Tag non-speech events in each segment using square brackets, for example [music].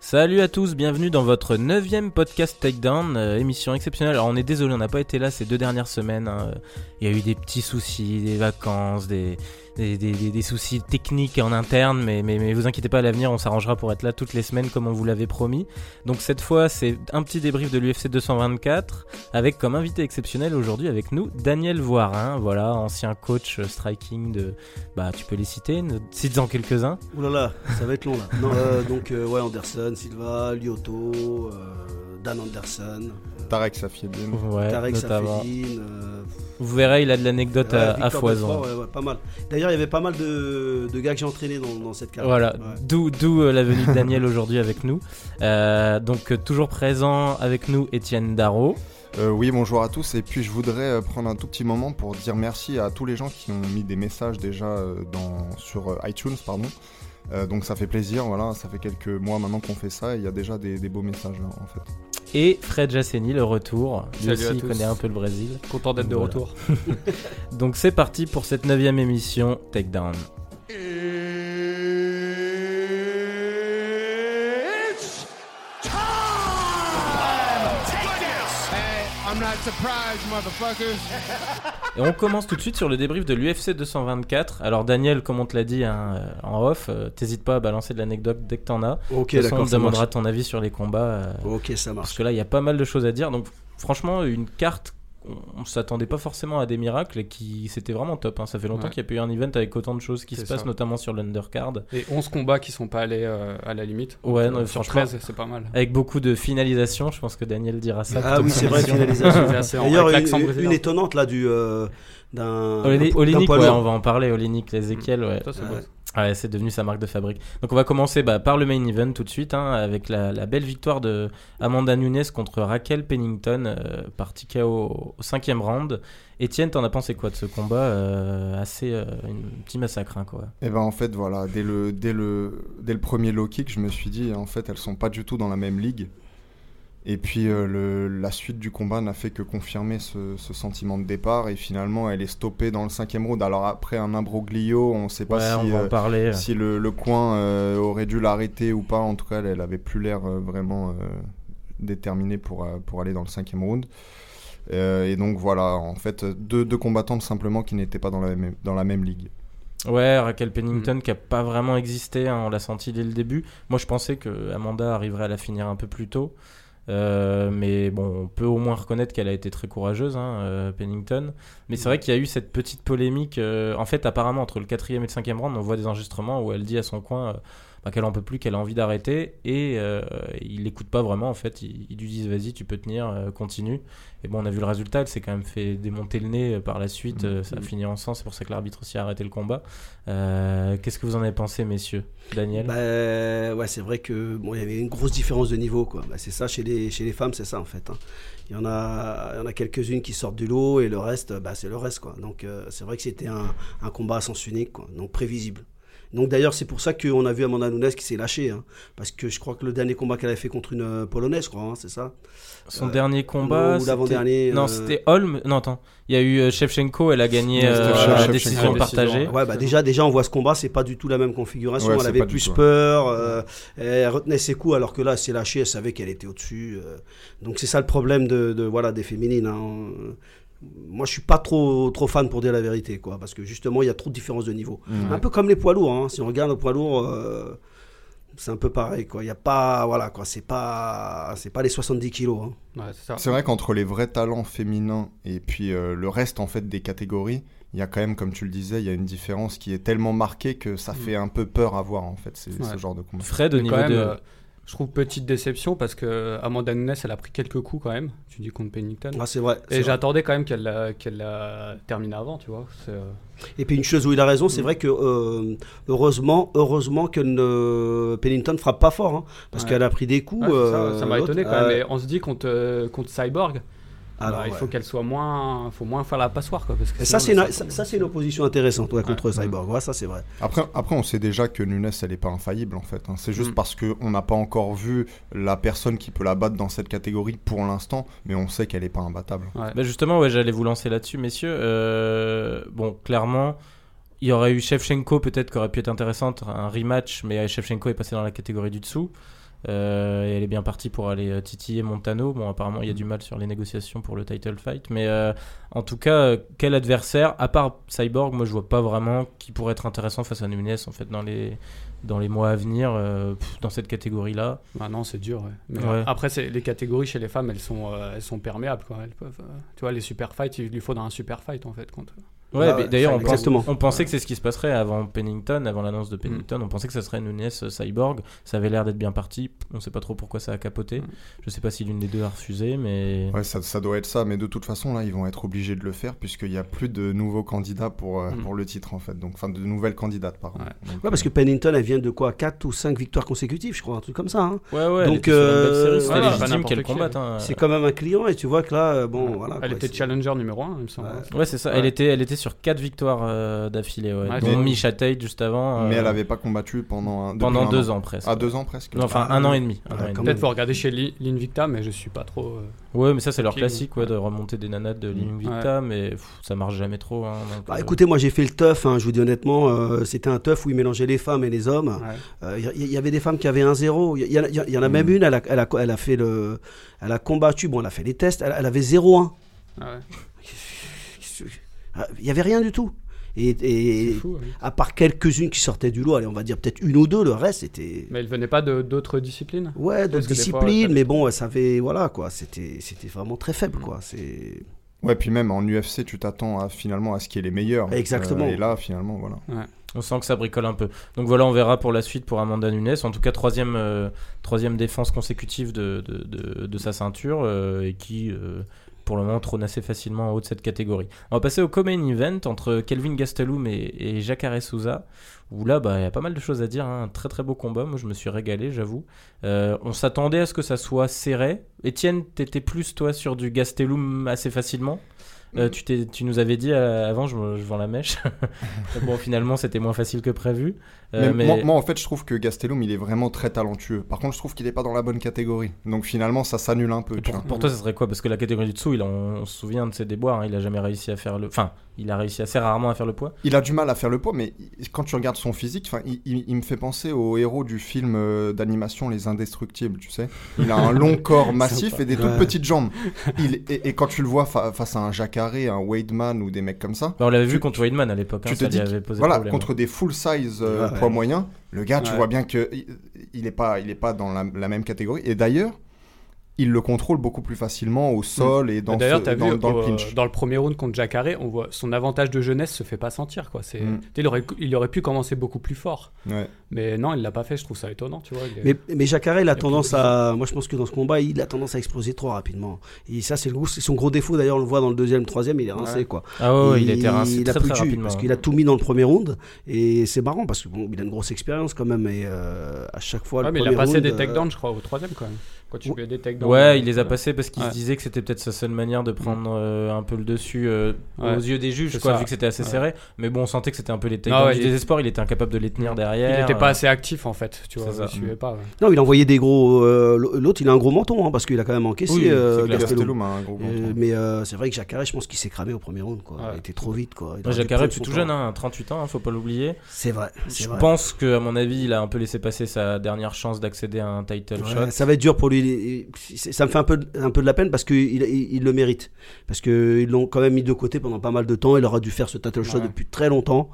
Salut à tous, bienvenue dans votre neuvième podcast Takedown, euh, émission exceptionnelle. Alors on est désolé, on n'a pas été là ces deux dernières semaines. hein. Il y a eu des petits soucis, des vacances, des, des, des- des- des soucis techniques en interne, mais, mais, mais vous inquiétez pas, à l'avenir on s'arrangera pour être là toutes les semaines comme on vous l'avait promis. Donc cette fois c'est un petit débrief de l'UFC 224 avec comme invité exceptionnel aujourd'hui avec nous Daniel Voirin, voilà, ancien coach euh, striking de... Bah tu peux les citer, cites-en quelques-uns. Ouh là là, ça va être long là. Non, [laughs] euh, donc euh, ouais, Anderson, Silva, Lyoto, euh, Dan Anderson, euh, Tarek Safiedine. Ouais, Tarek. Safedine. euh, Vous verrez, il a de l'anecdote ouais, à, foison. Belfort, ouais, ouais, pas mal. D'ailleurs, il y avait pas mal de, de gars que j'ai entraînés dans, dans cette carrière. Voilà, Ouais. d'où d'où euh, la venue de Daniel aujourd'hui avec nous. Euh, donc euh, toujours présent avec nous Étienne Darro. Euh, oui, bonjour à tous. Et puis je voudrais euh, prendre un tout petit moment pour dire merci à tous les gens qui ont mis des messages déjà euh, dans, sur euh, iTunes, pardon. Euh, donc ça fait plaisir, voilà, ça fait quelques mois maintenant qu'on fait ça et il y a déjà des, des beaux messages hein, en fait. Et Fred Jasseni, le retour. Lui Salut aussi, il connaît un peu le Brésil. Content d'être de Voilà. retour. [laughs] Donc c'est parti pour cette neuvième émission Takedown. I'm not surprised, motherfuckers. Et on commence tout de suite sur le débrief de l'UFC 224. Alors Daniel, comme on te l'a dit hein, euh, en off, euh, t'hésites pas à balancer de l'anecdote dès que t'en as. Ok, de toute façon, on te demandera marche. ton avis sur les combats. euh, Ok, ça Parce marche. que là, il y a pas mal de choses à dire. Donc, franchement, une carte, on, s'attendait pas forcément à des miracles et qui c'était vraiment top. hein. Ça fait longtemps Ouais. qu'il n'y a pas eu un event avec autant de choses qui se passent, notamment sur l'undercard. Et 11 combats qui sont pas allés euh, à la limite. Ouais, non, euh, sur franchement. 13, c'est pas mal. Avec beaucoup de finalisations, je pense que Daniel dira ça. Ah oui, c'est vrai, finalisation. D'ailleurs, une, une- étonnante là du euh, d'un Oli- d'un Olinik, ouais, on va en parler. Olinik, Ezekiel, ouais. Ça, Ouais, c'est devenu sa marque de fabrique. Donc on va commencer bah, par le main event tout de suite, hein, avec la, belle victoire de Amanda Nunes contre Raquel Pennington euh, par TKO au, cinquième round. Etienne, t'en as pensé quoi de ce combat euh, Assez euh, un petit massacre, hein, quoi? Et ben en fait voilà, dès le, dès le, dès le premier low kick, je me suis dit en fait elles sont pas du tout dans la même ligue. Et puis euh, le- la suite du combat n'a fait que confirmer ce, ce sentiment de départ et finalement elle est stoppée dans le cinquième round. Alors après un imbroglio, on sait pas Ouais, on si, va en euh, parler. si le, le coin euh, aurait dû l'arrêter ou pas. En tout cas, elle, elle avait plus l'air euh, vraiment euh, déterminée pour, euh, pour aller dans le cinquième round. Euh, et donc voilà, en fait, deux, deux combattantes simplement qui n'étaient pas dans la même, dans la même ligue. Ouais, Raquel Pennington Mm. qui a pas vraiment existé, hein, on l'a senti dès le début. Moi, je pensais que Amanda arriverait à la finir un peu plus tôt. Euh, mais bon, on peut au moins reconnaître qu'elle a été très courageuse, hein, euh, Pennington. Mais c'est vrai qu'il y a eu cette petite polémique. euh, en fait, apparemment, entre le quatrième et le cinquième round, on voit des enregistrements où elle dit à son coin bah, qu'elle en peut plus, qu'elle a envie d'arrêter. Et euh, il l'écoute pas vraiment, en fait. Ils, ils lui disent vas-y, tu peux tenir, euh, continue. Et bon, on a vu le résultat. Elle s'est quand même fait démonter le nez euh, par la suite. euh, ça a fini en sang. C'est pour ça que l'arbitre aussi a arrêté le combat. Qu'est-ce que vous en avez pensé, messieurs? Daniel? Bah, ouais, c'est vrai que bon, il y avait une grosse différence de niveau, quoi. Bah, c'est ça chez les chez les femmes, c'est ça en fait. hein. Il y en a, il y en a quelques-unes qui sortent du lot et le reste, bah, c'est le reste, quoi. Donc c'est vrai que c'était un, un combat à sens unique, quoi. Donc prévisible. Donc d'ailleurs c'est pour ça qu'on a vu Amanda Nunes qui s'est lâchée, hein. parce que je crois que le dernier combat qu'elle avait fait contre une euh, polonaise, je crois, hein, c'est ça. Son Euh, dernier combat. non, ou c'était- l'avant-dernier, Non, euh, c'était Holm. Non, attends. Il y a eu Shevchenko. Elle a gagné euh, la décision partagée. Ouais, bah déjà, déjà, on voit ce combat, c'est pas du tout la même configuration. Ouais, elle c'est avait plus peur, euh, elle retenait ses coups, alors que là, elle s'est lâchée, elle savait qu'elle était au-dessus. euh. donc c'est ça le problème de, de, voilà des féminines. hein. Moi, je suis pas trop trop fan pour dire la vérité, quoi, parce que justement, il y a trop de différences de niveau. Mhm. Un peu comme les poids lourds. hein. Si on regarde le poids lourd. euh, c'est un peu pareil, quoi. Il y a pas, voilà, quoi. C'est pas, c'est pas les 70 kilos. hein. Ouais, c'est vrai qu'entre les vrais talents féminins et puis euh, le reste en fait des catégories, il y a quand même, comme tu le disais, il y a une différence qui est tellement marquée que ça fait un peu peur à voir en fait, Ouais. ce genre de combat. Fred, au niveau quand même, euh, je trouve petite déception parce que Amanda Nunes, elle a pris quelques coups quand même. Tu dis contre Pennington. Ah, c'est vrai. Et j'attendais quand même qu'elle la, qu'elle la termine avant, tu vois. Euh, Et puis une chose où il a raison, Mm. c'est vrai que euh, heureusement, heureusement que ne, Pennington frappe pas fort, hein, parce Ouais. qu'elle a pris des coups. ouais, ça, euh, ça m'a l'autre. étonné quand même. Et on se dit contre, euh, contre Cyborg, alors, bah, il ouais. faut qu'elle soit moins, faut moins faire la passoire quoi. Parce que ça, c'est une, ça, ça, c'est une opposition intéressante ouais, contre Ouais. Cyborg. Ouais, ça, c'est vrai. Après, après, on sait déjà que Nunes, elle n'est pas infaillible en fait. hein. C'est juste Mm. parce qu'on n'a pas encore vu la personne qui peut la battre dans cette catégorie pour l'instant, mais on sait qu'elle n'est pas imbattable. Ouais. Bah justement, ouais, j'allais vous lancer là-dessus, messieurs. Euh, bon, clairement, il y aurait eu Shevchenko peut-être qui aurait pu être intéressante, un rematch, mais Shevchenko est passé dans la catégorie du dessous. Euh, et elle est bien partie pour aller euh, titiller Montano. Bon, apparemment, il y a du mal sur les négociations pour le title fight. Mais euh, en tout cas, quel adversaire, à part Cyborg, moi je vois pas vraiment qui pourrait être intéressant face à Nunes en fait dans les, dans les mois à venir euh, dans cette catégorie-là. Bah non, c'est dur. ouais. Mais Ouais. Après, les catégories chez les femmes, elles sont, elles sont perméables. Quoi. Elles peuvent, tu vois, les super fights, il lui faudra un super fight en fait. Contre... Ouais, Bah, mais d'ailleurs, on, pense- pensait que c'est ce qui se passerait avant Pennington, avant l'annonce de Pennington. On pensait que ça serait Nunes euh, Cyborg. Ça avait l'air d'être bien parti. On sait pas trop pourquoi ça a capoté. Mm. Je sais pas si l'une des deux a refusé, mais. Ouais, ça, ça doit être ça, mais de toute façon, là, ils vont être obligés de le faire puisqu'il n'y a plus de nouveaux candidats pour, euh, Mm. pour le titre, en fait. Donc, enfin, de nouvelles candidates, pardon. Ouais. Donc, Ouais, parce que Pennington, elle vient de quoi? 4 ou 5 victoires consécutives, je crois, un truc comme ça. hein. Ouais, ouais. Donc, euh, voilà, hein. C'est quand même un client, et tu vois que là, euh, bon, voilà. Elle quoi, était c'est- challenger numéro 1, il me semble. Ouais. Ouais, c'est ça. Ouais. Elle, était, elle était sur 4 victoires euh, d'affilée, ouais. Ouais, dont c'est- Misha Tate juste avant. Mais euh, elle n'avait pas combattu pendant un, depuis pendant un deux an. ans presque. Ah, deux ans presque Non, Enfin, Ah, un an ouais. et demi. un Ouais, an et quand demi. Peut-être faut regarder chez Li- l'Invicta, mais je suis pas trop. euh, Ouais, mais ça, c'est leur classique, ouais, de remonter des nanas de l'Invicta, mais pff, ça marche jamais trop. hein, donc, Bah, euh, écoutez, moi j'ai fait le teuf, hein, je vous dis honnêtement, euh, c'était un teuf où ils mélangeaient les femmes et les hommes. ouais. Euh, Il y, y avait des femmes qui avaient un zéro. Il y, en a- il y en a même une, elle a, elle, a, elle a fait le, elle a combattu, bon, elle a fait les tests, elle, elle avait 0-1. Ah ouais. Il y avait rien du tout. Et, fou. à part quelques-unes qui sortaient du lot, allez, on va dire peut-être une ou deux, le reste c'était. Mais elle venait pas de- d'autres disciplines? Ouais, d'autres fois, disciplines, mais bon, elle savait, voilà quoi, c'était c'était vraiment très faible quoi. C'est. Ouais, puis même en UFC, tu t'attends à, finalement à ce qui est les meilleurs. Exactement. Euh, et là, finalement, voilà. On sent que ça bricole un peu. Donc voilà, on verra pour la suite pour Amanda Nunes. En tout cas, troisième, euh, troisième défense consécutive de, de, de- de sa ceinture euh, et qui, euh, pour le moment, trône assez facilement en haut de cette catégorie. On va passer au co-main event entre Kelvin Gastelum et, et Jacare Souza. Où là, bah, il y a pas mal de choses à dire. hein. Un très très beau combat. Moi, je me suis régalé, j'avoue. Euh, on s'attendait à ce que ça soit serré. Étienne, t'étais plus toi sur du Gastelum assez facilement. Euh, tu, t'es- tu nous avais dit euh, avant, je, je vends la mèche. [laughs] bon, finalement, c'était moins facile que prévu. Euh, Mais mais Moi, moi, en fait, je trouve que Gastelum, il est vraiment très talentueux. Par contre, je trouve qu'il est pas dans la bonne catégorie. Donc finalement, ça s'annule un peu. tu pour, vois. pour toi, ça serait quoi? Parce que la catégorie du dessous, il, on, on se souvient de ses déboires. hein, il a jamais réussi à faire le. Enfin, il a réussi assez rarement à faire le poids. Il a du mal à faire le poids, mais quand tu regardes son physique, enfin, il, il- il me fait penser au héros du film euh, d'animation Les Indestructibles, tu sais. Il a un long [laughs] corps massif et des toutes petites jambes. Il, et, et quand tu le vois fa- face à un Jacaré, un Weidman ou des mecs comme ça, Bah, on l'avait vu contre Weidman à l'époque. hein, tu te dis avait posé voilà, problème. contre des full size euh, ouais. Poids moyens, le gars, tu vois bien que il- il est pas, il est pas dans la, la même catégorie. Et d'ailleurs, il le contrôle beaucoup plus facilement au sol et dans, D'ailleurs, ce- dans, vu dans le clinch. dans le premier round contre Jacare, on voit son avantage de jeunesse se fait pas sentir quoi. C'est, Mm. il aurait, il aurait pu commencer beaucoup plus fort, Ouais. Mais non, il l'a pas fait. Je trouve ça étonnant, tu vois. il est- Mais, mais Jacare, il a tendance à. Moi, je pense que dans ce combat, il a tendance à exploser trop rapidement. Et ça, c'est son gros défaut. D'ailleurs, on le voit dans le deuxième, troisième, il est rincé, Ouais. quoi. Ah ouais, il a été rincé il a très plus rapidement. Parce qu'il a tout mis dans le premier round. Et c'est marrant parce que bon, il a une grosse expérience quand même. Et euh, à chaque fois, Ouais, le mais il a passé round, des euh, takedowns, je crois, au troisième quand même. Quand tu Ouais. fais des takedowns. Ouais, euh, il les a passés parce qu'il Ouais. se disait que c'était peut-être sa seule manière de prendre euh, un peu le dessus euh, Ouais. aux yeux des juges, quoi, vu que c'était assez Ouais. serré. Mais bon, on sentait que c'était un peu les Ah takedowns ouais, du il- désespoir. Il était incapable de les tenir derrière. Pas euh, assez actif en fait, tu vois. Pas. ouais. Non, il envoyait des gros. euh, L'autre, il a un gros menton hein, parce qu'il a quand même encaissé Oui, euh. Gastelum. Euh, menton. mais euh, c'est vrai que Jacare, je pense qu'il s'est cramé au premier round. Quoi. Ouais. Il était trop vite. Quoi. Il Ouais, Jacare plus tout temps. jeune, hein, 38 ans, hein, faut pas l'oublier. C'est vrai. Je vrai. pense que, à mon avis, il a un peu laissé passer sa dernière chance d'accéder à un title Ouais, shot. ça va être dur pour lui. Ça me fait un peu, un peu de la peine parce qu'il il, il le mérite. Parce qu'ils l'ont quand même mis de côté pendant pas mal de temps. Il aurait dû faire ce title shot depuis très longtemps.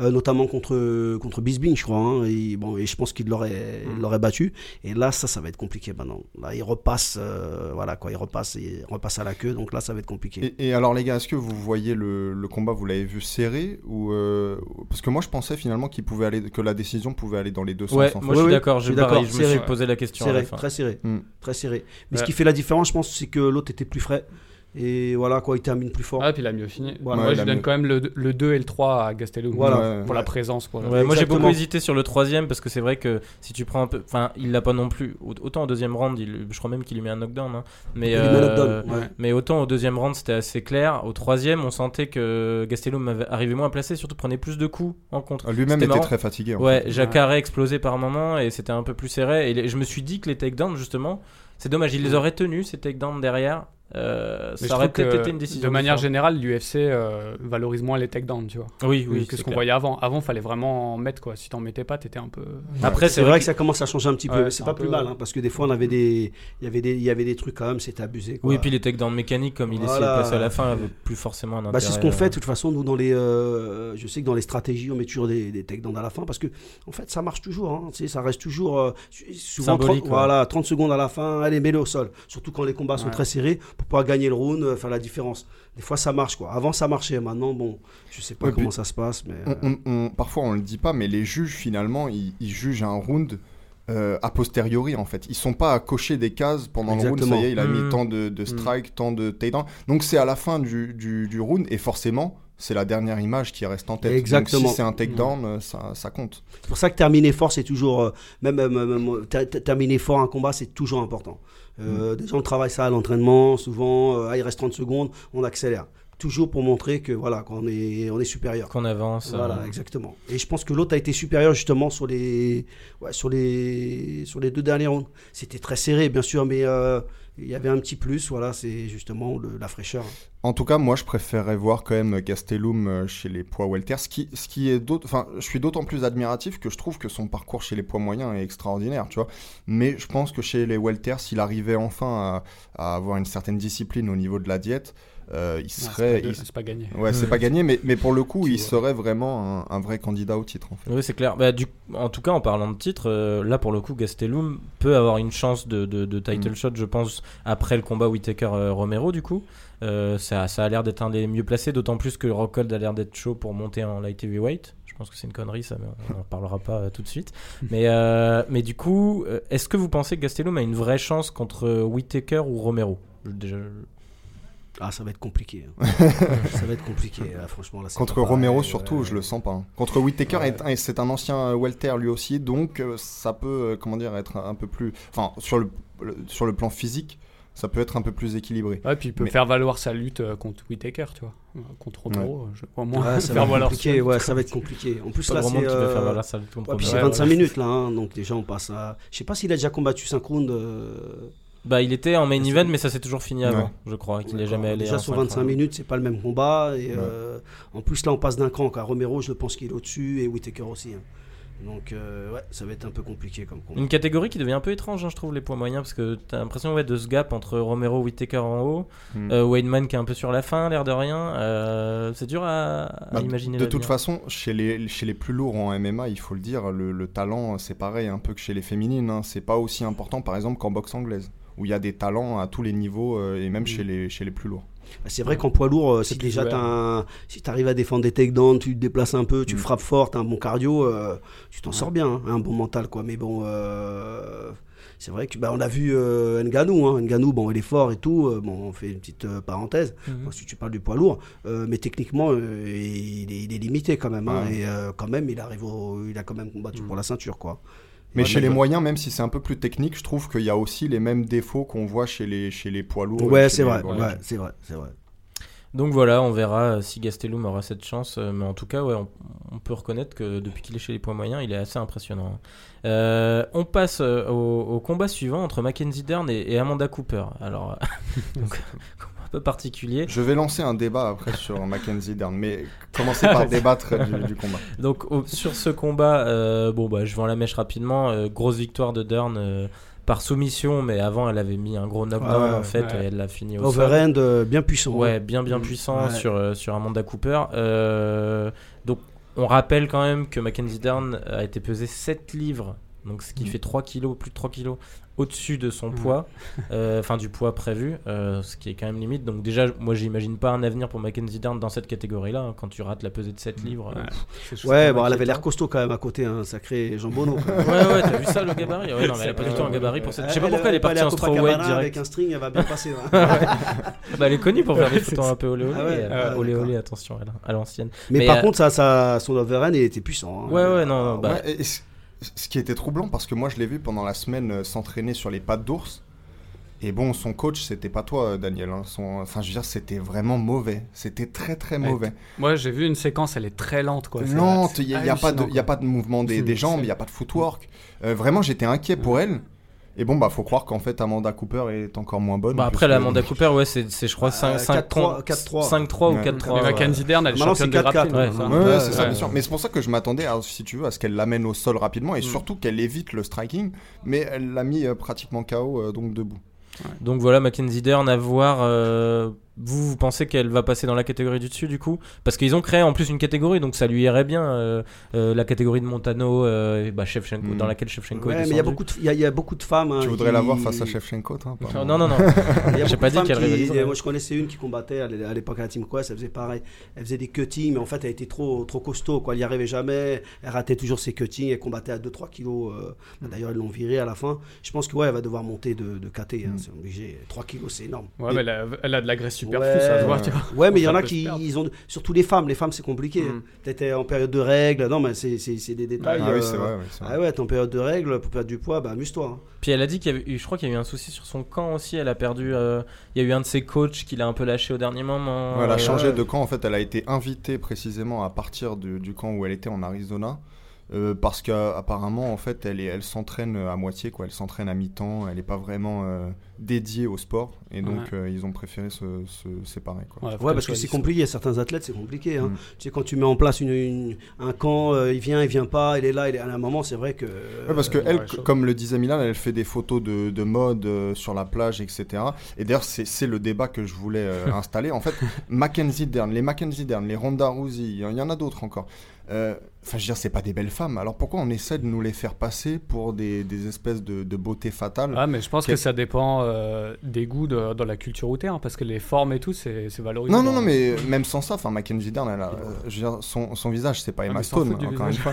Euh, notamment contre, contre Bisbing, je crois. hein, et, bon, et je pense qu'il l'aurait Mm. l'aurait battu. Et là, ça, ça va être compliqué maintenant. Là, il repasse, euh, voilà, quoi, il repasse, il repasse à la queue. Donc là, ça va être compliqué. Et, et alors les gars, est-ce que vous voyez le, le combat, vous l'avez vu serré ou euh, parce que moi je pensais finalement qu'il pouvait aller, que la décision pouvait aller dans les deux Ouais, sens. En moi fait. je suis d'accord. je Je, suis d'accord, pareil, je me serré. suis posé la question à la serré, fin. très serré, Mm. très serré. Mais ce Ouais. qui fait la différence, je pense, c'est que l'autre était plus frais. Et voilà, quoi, il termine plus fort. Ouais, puis il a mieux fini. Voilà. Moi, Ouais, je donne mieux. quand même le, le 2 et le 3 à Gastelum. Voilà. Ouais. Pour la présence. Ouais, moi j'ai beaucoup hésité sur le troisième parce que c'est vrai que si tu prends un peu, enfin il l'a pas non plus. Au- Autant au deuxième round, il- je crois même qu'il lui met un knockdown. hein. Mais Il lui met un euh, knockdown, ouais. mais autant au deuxième round c'était assez clair. Au troisième, on sentait que Gastelum arrivait moins placé, surtout prenait plus de coups en contre. Ah, Lui-même était très fatigué. en Ouais, fait. Jacare explosé par moment et c'était un peu plus serré. Et je me suis dit que les takedowns, justement, c'est dommage, il les aurait tenus, ces takedowns derrière. Euh, ça aurait peut-être été une décision. De manière différente. générale, l'UFC euh, valorise moins les takedowns, tu vois. Oui, oui, que ce qu'on voyait avant. Avant, fallait vraiment en mettre quoi. Si t'en mettais pas, t'étais un peu. Après, C'est vrai que ça commence à changer un petit peu, Ouais, c'est pas peu- plus mal, hein, parce que des fois on avait des, il y avait des, il y avait des trucs quand même, c'était abusé. Quoi. Oui, et puis les takedowns mécaniques, comme il essayait de Voilà. passer à la fin, avaient plus forcément un intérêt. Bah, c'est ce qu'on euh, fait de toute façon nous dans les euh, je sais que dans les stratégies on met toujours des, des takedowns à la fin parce que en fait ça marche toujours hein, tu sais, ça reste toujours euh, souvent Symbolique, 30, ouais. voilà 30 secondes à la fin allez mets-le au sol surtout quand les combats sont très serrés pour pouvoir gagner le round euh, faire la différence des fois ça marche quoi avant ça marchait maintenant bon je sais pas Ouais, comment ça se passe mais On- euh, on- on- parfois on le dit pas, mais les juges finalement ils, ils jugent un round euh, a posteriori en fait. Ils sont pas à cocher des cases pendant le round. Ça y est, il a mis tant de, de strike, tant de takedown. Donc c'est à la fin du, du, du round et forcément c'est la dernière image qui reste en tête. Exactement. Donc si c'est un takedown, euh, ça, ça compte. c'est pour ça que terminer fort c'est toujours euh, même, même- même- ter- ter- terminer fort un combat c'est toujours important euh, des gens travaillent ça à l'entraînement souvent euh, ah, il reste 30 secondes on accélère toujours pour montrer que voilà qu'on est on est supérieur Qu'on avance. Voilà, euh, exactement. Et je pense que l'autre a été supérieur justement sur les, ouais, sur les, sur les deux derniers rounds. C'était très serré, bien sûr, mais euh, il y avait un petit plus. Voilà, c'est justement la fraîcheur. En tout cas, moi, je préférerais voir quand même Gastelum euh, chez les poids welter. Ce qui, ce qui est enfin, je suis d'autant plus admiratif que je trouve que son parcours chez les poids moyens est extraordinaire, tu vois. Mais je pense que chez les welter, s'il arrivait enfin à avoir une certaine discipline au niveau de la diète, euh, il serait, c'est pas, il- c'est pas gagné. ouais, c'est pas gagné, mais, mais pour le coup, Tu il vois. serait vraiment un, un vrai candidat au titre, en fait. Oui, c'est clair. Bah, du... En tout cas, en parlant de titre, euh, là pour le coup, Gastelum peut avoir une chance de, de, de title Mm. shot, je pense, après le combat Whitaker-Romero, du coup. Euh, ça, ça a l'air d'être un des mieux placés, d'autant plus que Rockhold a l'air d'être chaud pour monter en light heavyweight. Je pense que c'est une connerie, ça, mais on en parlera pas euh, tout de suite. [laughs] Mais, euh, mais du coup, euh, est-ce que vous pensez que Gastelum a une vraie chance contre euh, Whitaker ou Romero? Déjà, Ah, ça va être compliqué. hein. [laughs] ça va être compliqué, là, franchement. Là, Contre pareil, Romero ouais. surtout, je le sens pas. hein. Contre Whittaker, Ouais. c'est un ancien euh, welter lui aussi, donc euh, ça peut, euh, comment dire, être un, peu plus, enfin, sur le, le- sur le plan physique, ça peut être un peu plus équilibré. Ouais, puis il peut Mais- faire valoir sa lutte euh, contre Whitaker, tu vois. Contre Romero, je vois moins Ouais, ça [laughs] faire va être valoir lutte. Ouais, ça va être compliqué. En plus, pas là, c'est. faire euh, ça ouais, puis c'est Ouais, 25 voilà. minutes là, hein, donc déjà on passe à. Je sais pas s'il a déjà combattu 5 rounds. euh, Bah, il était en main event, que- mais ça s'est toujours fini avant, Ouais. je crois. Qu'il n'est jamais allé Déjà sur cinq 25 rounds. minutes, c'est pas le même combat. Et Ouais. euh, en plus, là, on passe d'un cran. Car Romero, je pense qu'il est au-dessus et Whitaker aussi. hein. Donc, euh, ouais, ça va être un peu compliqué comme combat. Une catégorie qui devient un peu étrange, hein, je trouve, les poids moyens, parce que t'as l'impression ouais, de ce gap entre Romero, Whittaker en haut, Mm. euh, Weidman qui est un peu sur la fin, l'air de rien. euh, c'est dur à, à Bah, imaginer. de toute façon, chez les, chez les plus lourds en MMA, il faut le dire, le, le talent, c'est pareil un peu que chez les féminines. hein. C'est pas aussi important, par exemple, qu'en boxe anglaise, où il y a des talents à tous les niveaux, euh, et même Mm. chez, les, chez les plus lourds. Bah, C'est vrai qu'en poids lourd, euh, si déjà un- si tu arrives à défendre des takedowns, tu te déplaces un peu, tu Mm. frappes fort, t'as un bon cardio, euh, tu t'en Ouais. sors bien, hein, un bon mental quoi. Mais bon, euh, c'est vrai que bah, on a vu euh, Ngannou, hein. Ngannou, bon, il est fort et tout. euh, bon, on fait une petite euh, parenthèse. Mhm. Si tu parles du poids lourd, euh, mais techniquement, euh, il, est, il est limité quand même. hein, Ouais. et euh, quand même, il arrive, au- il a quand même combattu pour la ceinture quoi. Mais Ouais, chez les moyens, même si c'est un peu plus technique, je trouve qu'il y a aussi les mêmes défauts qu'on voit chez les, chez les poids lourds. Ouais, c'est vrai, ouais, c'est vrai, c'est vrai. Donc voilà, on verra euh, si Gastelum aura cette chance. euh, Mais en tout cas, ouais, on, on peut reconnaître que depuis qu'il est chez les poids moyens, il est assez impressionnant. Euh, on passe au, au combat suivant entre Mackenzie Dern et, et Amanda Cooper. Alors, [laughs] donc, [laughs] un peu particulier. Je vais lancer un débat après sur [laughs] Mackenzie Dern, mais commencez par débattre du, du combat. Donc au- sur ce combat, euh, bon bah je vends la mèche rapidement. euh, grosse victoire de Dern euh, par soumission, mais avant elle avait mis un gros knockdown Ah ouais, en fait, ouais. et elle l'a fini au sol. Overhand euh, bien puissant. hein. Ouais, bien bien Mm. puissant Ouais. sur, euh, sur Amanda Cooper. Euh, donc on rappelle quand même que Mackenzie Dern a été pesé 7 livres, donc ce qui Mm. fait 3 kilos, plus de 3 kilos au-dessus de son Mm. poids, [laughs] euh, enfin du poids prévu, euh, ce qui est quand même limite. Donc déjà, moi j'imagine pas un avenir pour Mackenzie Dern dans cette catégorie-là, hein, quand tu rates la pesée de 7 livres. euh, Ouais. Pas bon, elle avait l'air costaud quand même à côté, un sacré jambonneau. [laughs] Ouais, ouais, t'as vu ça le gabarit? Ouais, non, mais elle a pas du tout un gabarit pour cette. Je sais pas pourquoi elle est partie à en strawweight Copacabana Avec direct. un string, elle va bien passer. hein. [laughs] Bah, elle est connue pour faire des photos un peu olé olé. Ah ouais, euh, olé olé, attention, elle, à l'ancienne. Mais, Mais, par euh, contre, ça, ça, son overhand, il était puissant. hein. Ouais, ouais, non, non, bah, ce qui était troublant, parce que moi je l'ai vu pendant la semaine euh, s'entraîner sur les pattes d'ours. Et bon, son coach, c'était pas toi, euh, Daniel. hein. Son- Enfin, je veux dire, c'était vraiment mauvais. C'était très très mauvais. Moi, j'ai vu une séquence, elle est très lente, quoi. Lente, il n'y a, y a pas de- y a pas de mouvement des, jambes, il n'y a pas de footwork. Euh, vraiment, j'étais inquiet pour elle. Et bon, bah, faut croire qu'en fait, Amanda Cooper est encore moins bonne. Bah, après, la Amanda Cooper, ouais, c'est, je crois, Euh, 5, 4-3, 4-3. 5-3 ou Ouais. 4-3. Mais ouais. Mackenzie Dern, elle est championne c'est de 4-4, grappling. ouais. ça. Ouais, ouais, Ouais, c'est ça, ouais. bien sûr. Mais c'est pour ça que je m'attendais, à, si tu veux, à ce qu'elle l'amène au sol rapidement et Mm. surtout qu'elle évite le striking. Mais elle l'a mis euh, pratiquement KO, euh, donc debout. Donc voilà, Mackenzie Dern à voir. Euh, vous, vous pensez qu'elle va passer dans la catégorie du dessus du coup? Parce qu'ils ont créé en plus une catégorie, donc ça lui irait bien. euh, euh, la catégorie de Montano, euh, et bah, Shevchenko, Mm. dans laquelle Shevchenko Ouais, est mais il y a descendu. beaucoup de, il y a, il y a beaucoup de femmes. hein, tu voudrais qui- la voir face à Shevchenko, toi Non, non, non. [laughs] J'ai pas dit qu'elle qui- rivaliserait. Moi, je connaissais une qui combattait à l'é- à l'époque à la Team Quest. Elle faisait pareil. Elle faisait des cuttings, mais en fait, elle était trop, trop costaud. Quoi. Elle n'y arrivait jamais. Elle ratait toujours ses cuttings. Elle combattait à 2-3 kilos. euh, D'ailleurs, ils l'ont virée à la fin. Je pense que ouais, elle va devoir monter de, de KT. hein, Mm. C'est obligé. 3 kilos, c'est énorme. Ouais, mais elle a, elle a de la Ouais. ça se voit, Ouais. tu vois. Ouais, mais il y en a qui ils ont surtout les femmes. Les femmes, c'est compliqué. Mm. T'étais en période de règles. Non, mais c'est des détails. Ah oui, euh, c'est vrai. oui, vrai. Ah ouais, t'es en période de règles pour perdre du poids, bah amuse-toi. hein. Puis elle a dit qu'il y avait eu, je crois qu'il y a eu un souci sur son camp aussi. Elle a perdu. euh, il y a eu un de ses coachs qui l'a un peu lâché au dernier moment. Ouais, elle a euh, changé de camp. En fait, elle a été invitée précisément à partir du, du camp où elle était en Arizona. Euh, parce qu'apparemment, en fait, elle, est- elle s'entraîne à moitié, quoi. Elle s'entraîne à mi-temps. Elle n'est pas vraiment euh, dédiée au sport. Et donc, Ouais. euh, ils ont préféré se, se séparer, quoi. Ouais, parce que c'est compliqué. Certains athlètes, c'est compliqué. hein. Mm. Tu sais, quand tu mets en place une, une- un camp, euh, il vient, il vient pas, il est là, il est à un moment, c'est vrai que. Ouais, parce que euh, elle, comme le disait Milan, elle fait des photos de, de mode euh, sur la plage, etc. Et d'ailleurs, c'est le débat que je voulais euh, [laughs] installer. En fait, Mackenzie Dern, les Mackenzie Dern, les Ronda Rousey, il y en a d'autres encore. Euh, Enfin, je veux dire, c'est pas des belles femmes. Alors pourquoi on essaie de nous les faire passer pour des, des espèces de, de beauté fatale Ah, mais je pense que ça dépend euh, des goûts de- dans la culture routière, hein, parce que les formes et tout, c'est valorisé. Non, non, non, mais même sans ça, enfin, Mackenzie Dern, elle a, euh, je veux dire, son, son visage, c'est pas Emma Stone, fois.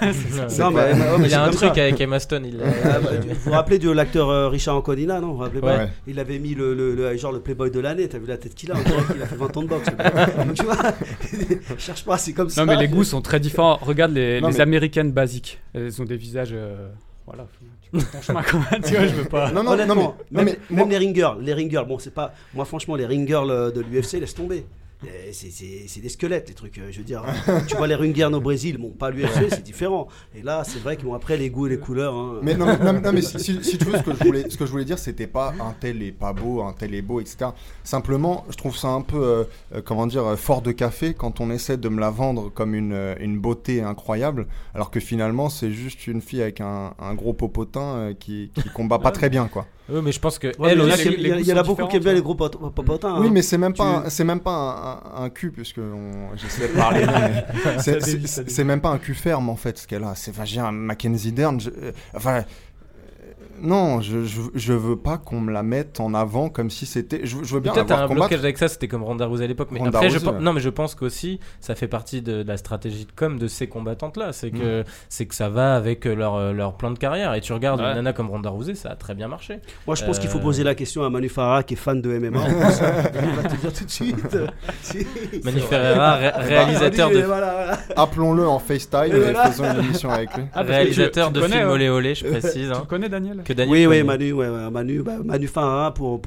c'est- Non, mais, il c'est a un truc ça. avec Emma Stone. Il, Ah, bah, vous vous rappelez de l'acteur euh, Richard Anconina, non Vous vous rappelez pas Ouais. Il avait mis le, le- le- genre le Playboy de l'année, t'as vu la tête qu'il a qu'il a fait 20 ans de boxe. [laughs] Tu vois, [laughs] cherche pas, c'est comme ça. Non, mais les goûts sont très différents. Regarde les, Non, les mais- américaines basiques. Elles ont des visages. euh, Voilà, tu ton chemin quand [laughs] même. Tu vois, je veux pas. Non, non, Honnêtement, non, mais, non, même, mais même les ring girls, les ring girls, bon, c'est pas. Moi, franchement, les ring girls de l'UFC, laisse tomber. Euh, C'est des squelettes, les trucs. euh, Je veux dire, tu vois les girls au Brésil, bon, pas l'UFC, c'est différent. Et là, c'est vrai qu'ils vont après les goûts et les couleurs. hein. Mais non, mais, non, mais- non, mais si, si- si tu veux, ce que je voulais, ce que je voulais dire, c'était pas un tel est pas beau, un tel est beau, etc. Simplement, je trouve ça un peu, euh, comment dire, fort de café quand on essaie de me la vendre comme une, une beauté incroyable, alors que finalement, c'est juste une fille avec un, un gros popotin euh, qui, qui combat pas très bien, quoi. Oui, mais je pense que Ouais, elle il y aussi. il en a beaucoup qui aiment bien les gros pot- pot- popotins. Oui, hein. mais c'est même pas, un- c'est même pas un, un- un cul, puisque on- [laughs] j'essaie de parler. [laughs] c'est- même pas un cul ferme en fait, ce qu'elle a. C'est, enfin, j'ai un Mackenzie Dern. je- euh, enfin. Euh, Non, je, je, je veux pas qu'on me la mette en avant comme si c'était. Je, je veux bien la Peut-être un combattre. blocage avec ça, c'était comme Ronda Rousey à l'époque. Mais Ronda après, Rousey, ouais. non, mais je pense qu'aussi, ça fait partie de, de la stratégie de com de ces combattantes-là. C'est que, c'est que ça va avec leur, euh, leur plan de carrière. Et tu regardes Ouais. une nana comme Ronda Rousey, ça a très bien marché. Moi, je pense qu'il faut Euh, poser la question à Manu Farah, qui est fan de MMA. [laughs] [laughs] Il va te dire tout de suite. [laughs] Si. Manu Ferreira, ré- réalisateur de, voilà, voilà. Appelons-le en FaceTime Et faisons une émission avec lui. Ah, réalisateur tu- tu de connais, films hein. olé olé, je précise. Tu hein, connais Daniel que Daniel Oui, oui. Manu, ouais, Manu, bah, Manu Farah, pour,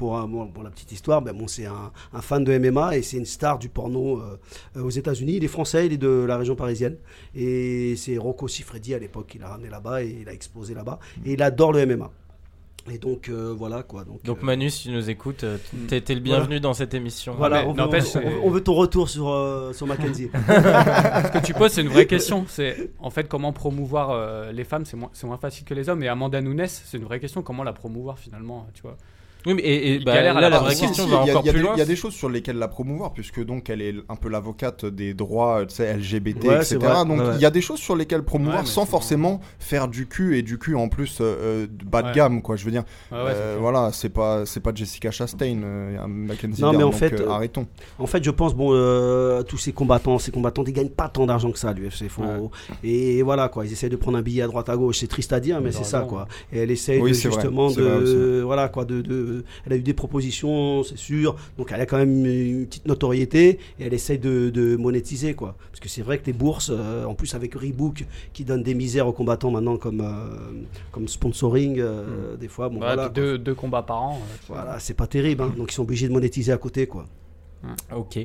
la petite histoire, ben, bon, c'est un, un fan de MMA et c'est une star du porno euh, euh, aux États-Unis. Il est français, il est de la région parisienne. Et c'est Rocco Siffredi à l'époque qui l'a ramené là-bas et il a explosé là-bas. Et il adore le MMA. Et donc, euh, voilà quoi. Donc, Donc euh, Manu, si tu nous écoutes, euh, t'es t'es le bienvenu dans cette émission. voilà, on, veut, on- on- ton retour sur, euh, sur Mackenzie. [laughs] Ce que tu poses, c'est une vraie question. [laughs] C'est en fait comment promouvoir euh, les femmes, c'est moins, c'est moins facile que les hommes. Et Amanda Nunes, c'est une vraie question. Comment la promouvoir finalement, tu vois? Oui, mais et, et, Il bah, galère à là, la la vraie question Si, va il y a- encore il y a plus des- loin. Il y a des choses sur lesquelles la promouvoir, puisque donc elle est un peu l'avocate des droits, LGBT, Ouais, etc. Donc ouais. il y a des choses sur lesquelles promouvoir Ouais, mais sans forcément faire du cul et du cul en plus euh, euh, bas de gamme, quoi. Je veux dire, Ouais, ouais, c'est euh, voilà, c'est pas, c'est pas Jessica Chastain, euh, Mackenzie Non, mais Dern, en donc, fait, arrêtons. En fait, je pense, bon, euh, tous ces combattants, ces combattants, ils gagnent pas tant d'argent que ça, l'UFC. Faut... Ouais. Et voilà, quoi. Ils essayent de prendre un billet à droite à gauche. C'est triste à dire, mais c'est ça, quoi. Et elle vrai. justement de, voilà, quoi, de, de, elle a eu des propositions, c'est sûr. Donc, elle a quand même une petite notoriété et elle essaye de, de monétiser, quoi. Parce que c'est vrai que les bourses, euh, en plus avec Reebok, qui donne des misères aux combattants maintenant comme, euh, comme sponsoring, euh, des fois, bon, Ouais, voilà. quoi. deux, deux combats par an. euh. Voilà, c'est pas terrible, hein. Donc, ils sont obligés de monétiser à côté, quoi. Ok.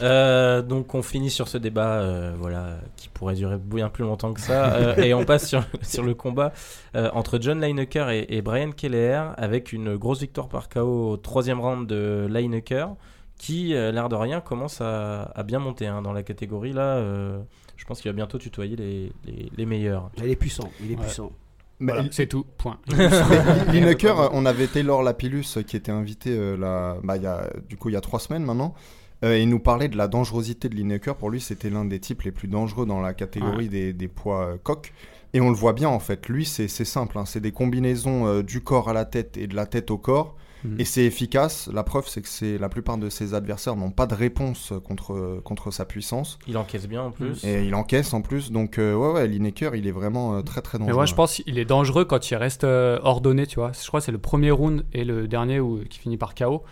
Euh, donc on finit sur ce débat, euh, voilà, qui pourrait durer bien plus longtemps que ça, euh, et on passe sur, [laughs] sur le combat euh, entre John Lineker et, et Brian Keller, avec une grosse victoire par KO au troisième round de Lineker, qui, euh, l'air de rien, commence à, à bien monter hein, dans la catégorie là. euh, je pense qu'il va bientôt tutoyer les, les, les meilleurs. Il est puissant, il est Ouais. puissant. Mais Voilà, c'est tout, point. [laughs] Lineker, [laughs] on avait Taylor Lapillus qui était invité euh, là, bah, il y a, du coup il y a trois semaines maintenant. Euh, il nous parlait de la dangerosité de Lineker. Pour lui, c'était l'un des types les plus dangereux dans la catégorie des, des poids euh, coqs. Et on le voit bien en fait. Lui, c'est simple. hein. C'est des combinaisons euh, du corps à la tête et de la tête au corps. Mhm. Et c'est efficace. La preuve, c'est que la plupart de ses adversaires n'ont pas de réponse contre, contre sa puissance. Il encaisse bien en plus. Et il encaisse en plus. Donc, euh, ouais, ouais, Lineker, il est vraiment euh, très très Mais dangereux. moi, je pense qu'il est dangereux quand il reste euh, ordonné, tu vois. Je crois que c'est le premier round et le dernier où, qui finit par KO.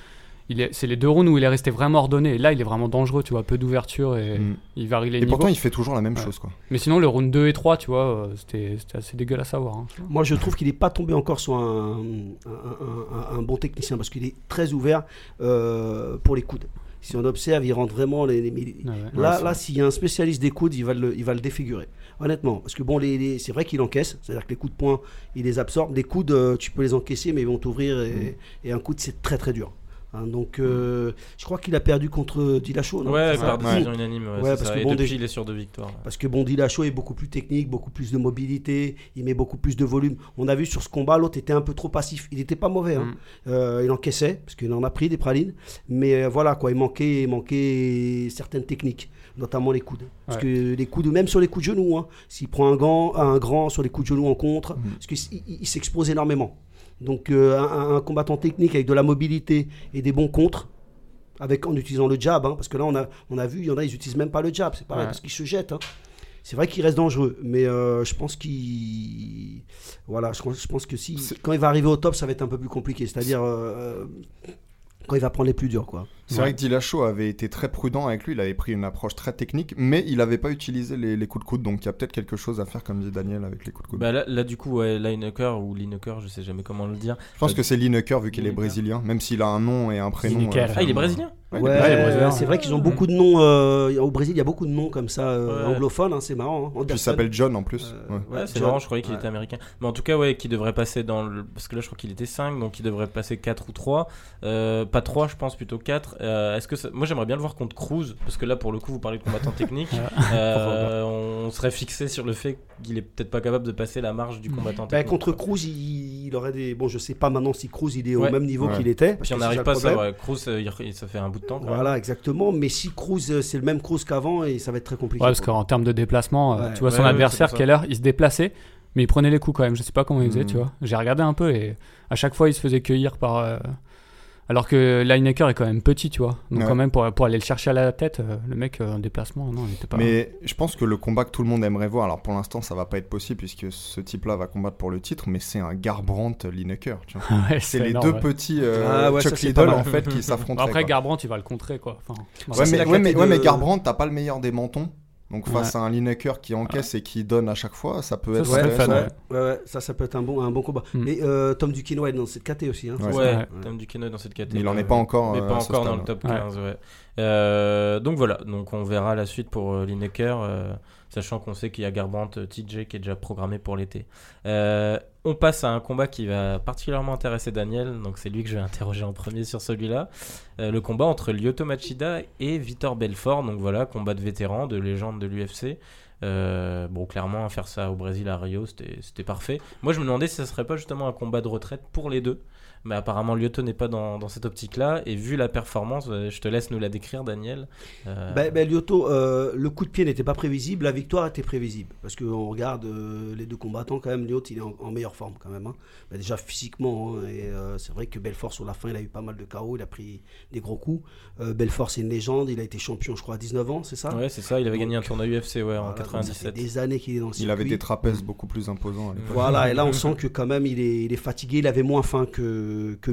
Il est- C'est les deux rounds où il est resté vraiment ordonné. Et là, il est vraiment dangereux, tu vois. Peu d'ouverture et Mm. il varie les Et niveaux. pourtant, il fait toujours la même Ouais. chose, quoi. Mais sinon, le round 2 et 3, tu vois, euh, c'était assez dégueulasse à voir. hein. Moi, je trouve qu'il n'est pas tombé encore sur un, un- un- un- un bon technicien parce qu'il est très ouvert euh, pour les coudes. Si on observe, il rentre vraiment les. les- les- Ouais, ouais. Là, s'il y a un spécialiste des coudes, il va le, il va le défigurer. Honnêtement. Parce que bon, les, les- c'est vrai qu'il encaisse. C'est-à-dire que les coups de poing, il les absorbe. Des coudes, euh, tu peux les encaisser, mais ils vont t'ouvrir. Et, et un coude, c'est très très dur. Hein, donc, euh, je crois qu'il a perdu contre Dillashaw. non? Ouais, par Ouais. décision unanime. ouais, Ouais, c'est parce ça. que Et bon, depuis, déjà- il est sur deux victoires. Parce que bon, Dillashaw est beaucoup plus technique, beaucoup plus de mobilité, il met beaucoup plus de volume. On a vu sur ce combat, l'autre était un peu trop passif. Il n'était pas mauvais, hein. Mm. Euh, il encaissait, parce qu'il en a pris des pralines. Mais euh, voilà, quoi, il manquait, il manquait certaines techniques, notamment les coudes. Parce que les coudes, même sur les coups de genoux, hein, s'il prend un, gant, un grand sur les coups de genoux en contre, parce qu'il il- il s'expose énormément. Donc euh, un, un combattant technique avec de la mobilité et des bons contres, avec, en utilisant le jab, hein, parce que là on a, on a vu, il y en a, ils n'utilisent même pas le jab, c'est pareil, Ouais. parce qu'ils se jettent. hein. C'est vrai qu'il reste dangereux, mais euh, je pense qu'il. Voilà, je, pense- je pense que si, quand il va arriver au top, ça va être un peu plus compliqué. C'est-à-dire euh, quand il va prendre les plus durs, quoi. C'est Ouais. vrai que Dillashaw avait été très prudent avec lui, il avait pris une approche très technique, mais il n'avait pas utilisé les, les coups de coude, donc il y a peut-être quelque chose à faire, comme dit Daniel, avec les coups de coude. Bah là, là, du coup, ouais, Lineker ou Lineker, je sais jamais comment le dire. je pense que c'est Lineker vu qu'il est brésilien, même s'il a un nom et un prénom. Lineker. Ah, il est brésilien? Ouais, c'est vrai qu'ils ont beaucoup de noms. euh, au Brésil, il y a beaucoup de noms comme ça, euh, Ouais. anglophones, hein, c'est marrant. hein. Puis il s'appelle John en plus. Euh, ouais. Ouais, c'est marrant, je croyais qu'il Ouais. était américain. Mais en tout cas, ouais, qui devrait passer dans le. Parce que là, je crois qu'il était 5, donc il devrait passer 4 ou 3. Euh, pas 3, je pense, plutôt 4. Euh, est-ce que ça- Moi, j'aimerais bien le voir contre Cruz, parce que là, pour le coup, vous parlez de combattant technique. [laughs] Euh, on serait fixé sur le fait qu'il est peut-être pas capable de passer la marge du combattant Bah, technique. contre Cruz, il, il aurait des. Bon, je sais pas maintenant si Cruz il est Ouais. au même niveau Ouais. qu'il était. parce Puis on n'arrive pas à ouais, Cruz, euh, il- ça fait un bout de temps. quand même. Voilà, exactement. Mais si Cruz, c'est le même Cruz qu'avant, et ça va être très compliqué. Ouais, parce qu'en termes de déplacement, Ouais. tu vois, Ouais, son ouais, adversaire. Keller, il se déplaçait, mais il prenait les coups quand même. Je sais pas comment il faisait, tu vois. J'ai regardé un peu et à chaque fois, il se faisait cueillir par. euh, Alors que Lineker est quand même petit, tu vois. Donc, Ouais. quand même, pour, pour aller le chercher à la tête, euh, le mec euh, en déplacement, non, il était pas. Mais je pense que le combat que tout le monde aimerait voir, alors pour l'instant ça va pas être possible puisque ce type-là va combattre pour le titre, mais c'est un Garbrandt Lineker. tu vois. [laughs] Ouais, C'est les énorme, deux ouais. petits euh, Ah ouais, ça, Chuck Liddell mal. en fait qui [laughs] s'affrontent. Après, Garbrandt, il va le contrer, quoi. Enfin, Ouais, Ça, mais, la ouais, mais, caté ouais, mais de- Garbrandt, t'as pas le meilleur des mentons. Donc face Ouais. à un Lineker qui encaisse et qui donne à chaque fois, ça peut Ça, être. fun, ouais, ouais, ouais, ça, ça peut être un bon, un bon combat. Hmm. Et euh, Tom Duquesne, ouais, dans cette KT aussi. Hein, Ouais. Tom Duquesne dans cette Mais catégorie. il en est pas encore. Mais euh, pas encore dans le top Ouais. 15, ouais. Euh, donc voilà, donc on verra la suite pour euh, Lineker, euh, sachant qu'on sait qu'il y a Garbrandt TJ qui est déjà programmé pour l'été. On passe à un combat qui va particulièrement intéresser Daniel, donc c'est lui que je vais interroger en premier sur celui-là. Euh, le combat entre Lyoto Machida et Vitor Belfort, donc voilà, combat de vétérans, de légende de l'UFC. Euh, bon, clairement, faire ça au Brésil à Rio, c'était parfait. Moi, je me demandais si ça serait pas justement un combat de retraite pour les deux. Mais apparemment, Lyoto n'est pas dans, dans cette optique-là. Et vu la performance, euh, je te laisse nous la décrire, Daniel. Euh, Ben, ben, Lyoto, euh, le coup de pied n'était pas prévisible, la victoire était prévisible. Parce qu'on regarde euh, les deux combattants, quand même, Lyoto, il est en, en meilleure forme, quand même. hein. Ben, déjà physiquement, hein, et euh, c'est vrai que Belfort, sur la fin, il a eu pas mal de KO, il a pris des gros coups. Euh, Belfort, c'est une légende, il a été champion, je crois, à 19 ans, c'est ça? Ouais, c'est ça. Il avait gagné un tournoi UFC ouais, en Voilà, Ça 97. fait des années qu'il est dans le Il avait circuit. des trapèzes beaucoup plus imposants à l'époque. Voilà, et là on [laughs] sent que quand même il est, il est fatigué, il avait moins faim que, que, que.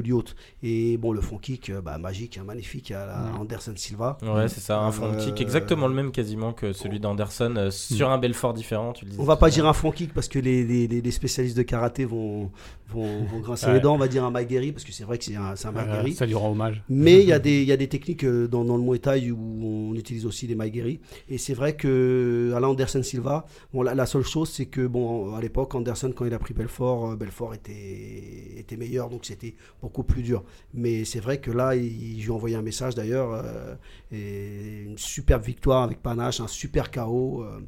Et bon, le front kick, euh, bah, magique, hein, magnifique à la Ouais. Anderson Silva. Ouais, c'est ça, un front Euh, kick exactement le même quasiment que celui d'Anderson euh, sur un Belfort différent. Tu le disais On va pas dire un front kick parce que les, les, les- les spécialistes de karaté vont, vont, vont grincer Ouais. les dents. On va dire un Magueri parce que c'est vrai que c'est un, un Euh, Magueri. ça lui rend hommage. Mais il y, a [laughs] des- il y a des techniques euh, dans, dans le Muay Thai où on utilise aussi des Maigeri. Et c'est vrai que à la Anderson Silva, bon, la, la seule chose, c'est que bon, à l'époque, Anderson, quand il a pris Belfort, euh, Belfort était, était meilleur, donc c'était beaucoup plus dur. Mais c'est vrai que là, il, je lui ai envoyé un message d'ailleurs, euh, et une superbe victoire avec panache, un super KO. euh,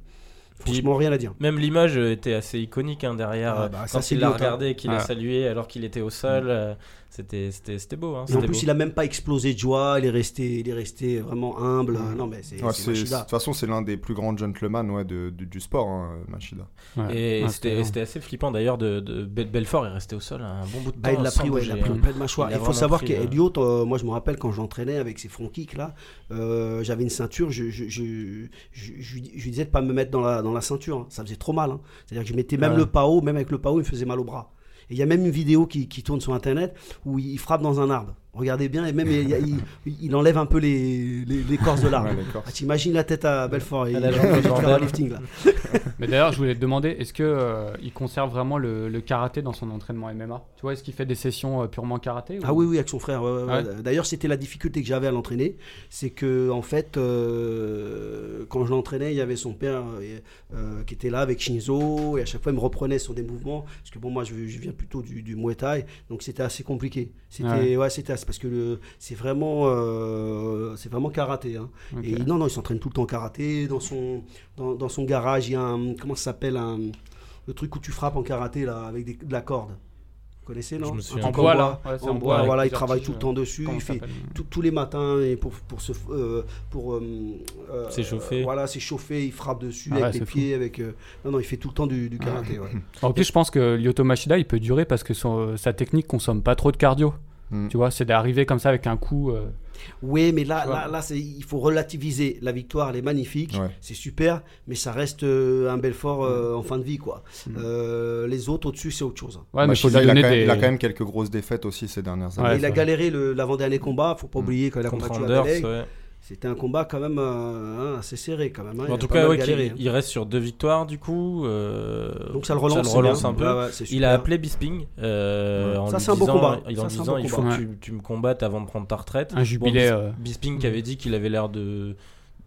franchement, rien à dire. Même l'image euh, était assez iconique hein, derrière. Ah, euh, bah, ça, quand il l'a regardé et qu'il a Ouais. salué alors qu'il était au sol, euh, c'était c'était c'était beau. Hein, Et en plus, beau. il a même pas explosé de joie, il est resté, il est resté vraiment humble. Non, mais c'est Ouais, de toute façon, c'est l'un des plus grands gentlemen ouais, de- du, du sport, hein, Machida. Ouais. Et Ouais, c'était assez flippant d'ailleurs de, de Bel- Belfort est resté au sol un bon bout de temps. Bah, il l'a pris, ouais, il a pris en pleine mâchoire. Il faut savoir pris, euh, qu'Eliot, euh, moi je me rappelle quand je l'entraînais avec ses front kicks là, euh, j'avais une ceinture, je, je, je, je- je lui- disais de pas me mettre dans la, dans la ceinture, hein. ça faisait trop mal. hein. C'est-à-dire que je mettais même Ouais. le PAO, même avec le PAO, il me faisait mal au bras. Et il y a même une vidéo qui, qui tourne sur internet où il frappe dans un arbre. Regardez bien, et même il, il- il- il enlève un peu les, les- l'écorce de l'arbre. Ouais. Ah, T'imagines la tête à Belfort et À il la a jambe faire un lifting là. [laughs] Mais d'ailleurs, je voulais te demander, est-ce que euh, il conserve vraiment le, le karaté dans son entraînement MMA Tu vois, est-ce qu'il fait des sessions euh, purement karaté ou- Ah oui, oui, avec son frère. ouais, Ouais. D'ailleurs, c'était la difficulté que j'avais à l'entraîner. C'est que, en fait, euh, quand je l'entraînais, il y avait son père euh, qui était là avec Shinzo. Et à chaque fois, il me reprenait sur des mouvements. Parce que, bon, moi, je, je viens plutôt du, du Muay Thai. Donc, c'était assez compliqué. C'était, Ouais. ouais, c'était parce que c'est vraiment, euh, c'est vraiment karaté. hein. Et non, non, il s'entraîne tout le temps karaté. Dans son, dans, dans son garage, il y a un. Comment ça s'appelle un, Le truc où tu frappes en karaté, là, avec des- de la corde. Vous connaissez, non? En bois, là Ouais, en bois, bois voilà, il travaille tout le temps dessus. Comment Il fait tout- tous les matins et pour, pour se euh, pour euh, euh, S'échauffer. voilà, s'échauffer, il frappe dessus Ah ouais, avec c'est les fou. pieds, avec. euh, non, non, il fait tout le temps du, du karaté. ouais. En plus, je pense que Lyoto Machida, il peut durer parce que son- sa technique consomme pas trop de cardio. Mm. Tu vois, c'est d'arriver comme ça avec un coup. euh, Oui, mais là, là, il faut relativiser. La victoire, elle est magnifique, Ouais. c'est super, mais ça reste euh, un Belfort euh, en fin de vie, quoi. Mm. Euh, les autres au-dessus, c'est autre chose. Ouais, mais faut lui Machida, il, a quand même, des. il a quand même quelques grosses défaites aussi ces dernières Ouais, années. il a galéré l'avant-dernier combat, faut pas Mm. oublier quand il a combattu C'était un combat quand même euh, hein, assez serré, quand même. hein. Il En tout cas, mal ouais, galéré, qu'il- hein. il reste sur deux victoires du coup. euh, Donc ça le relance, un peu. Ouais, Il a appelé Bisping euh, Ouais. en Ça, lui c'est un beau disant, combat. il- en Ça, lui c'est un disant beau il faut combat. que tu, tu me combattes avant de prendre ta retraite. Un jubilé. Bon, euh, Bisping qui avait dit qu'il avait l'air de.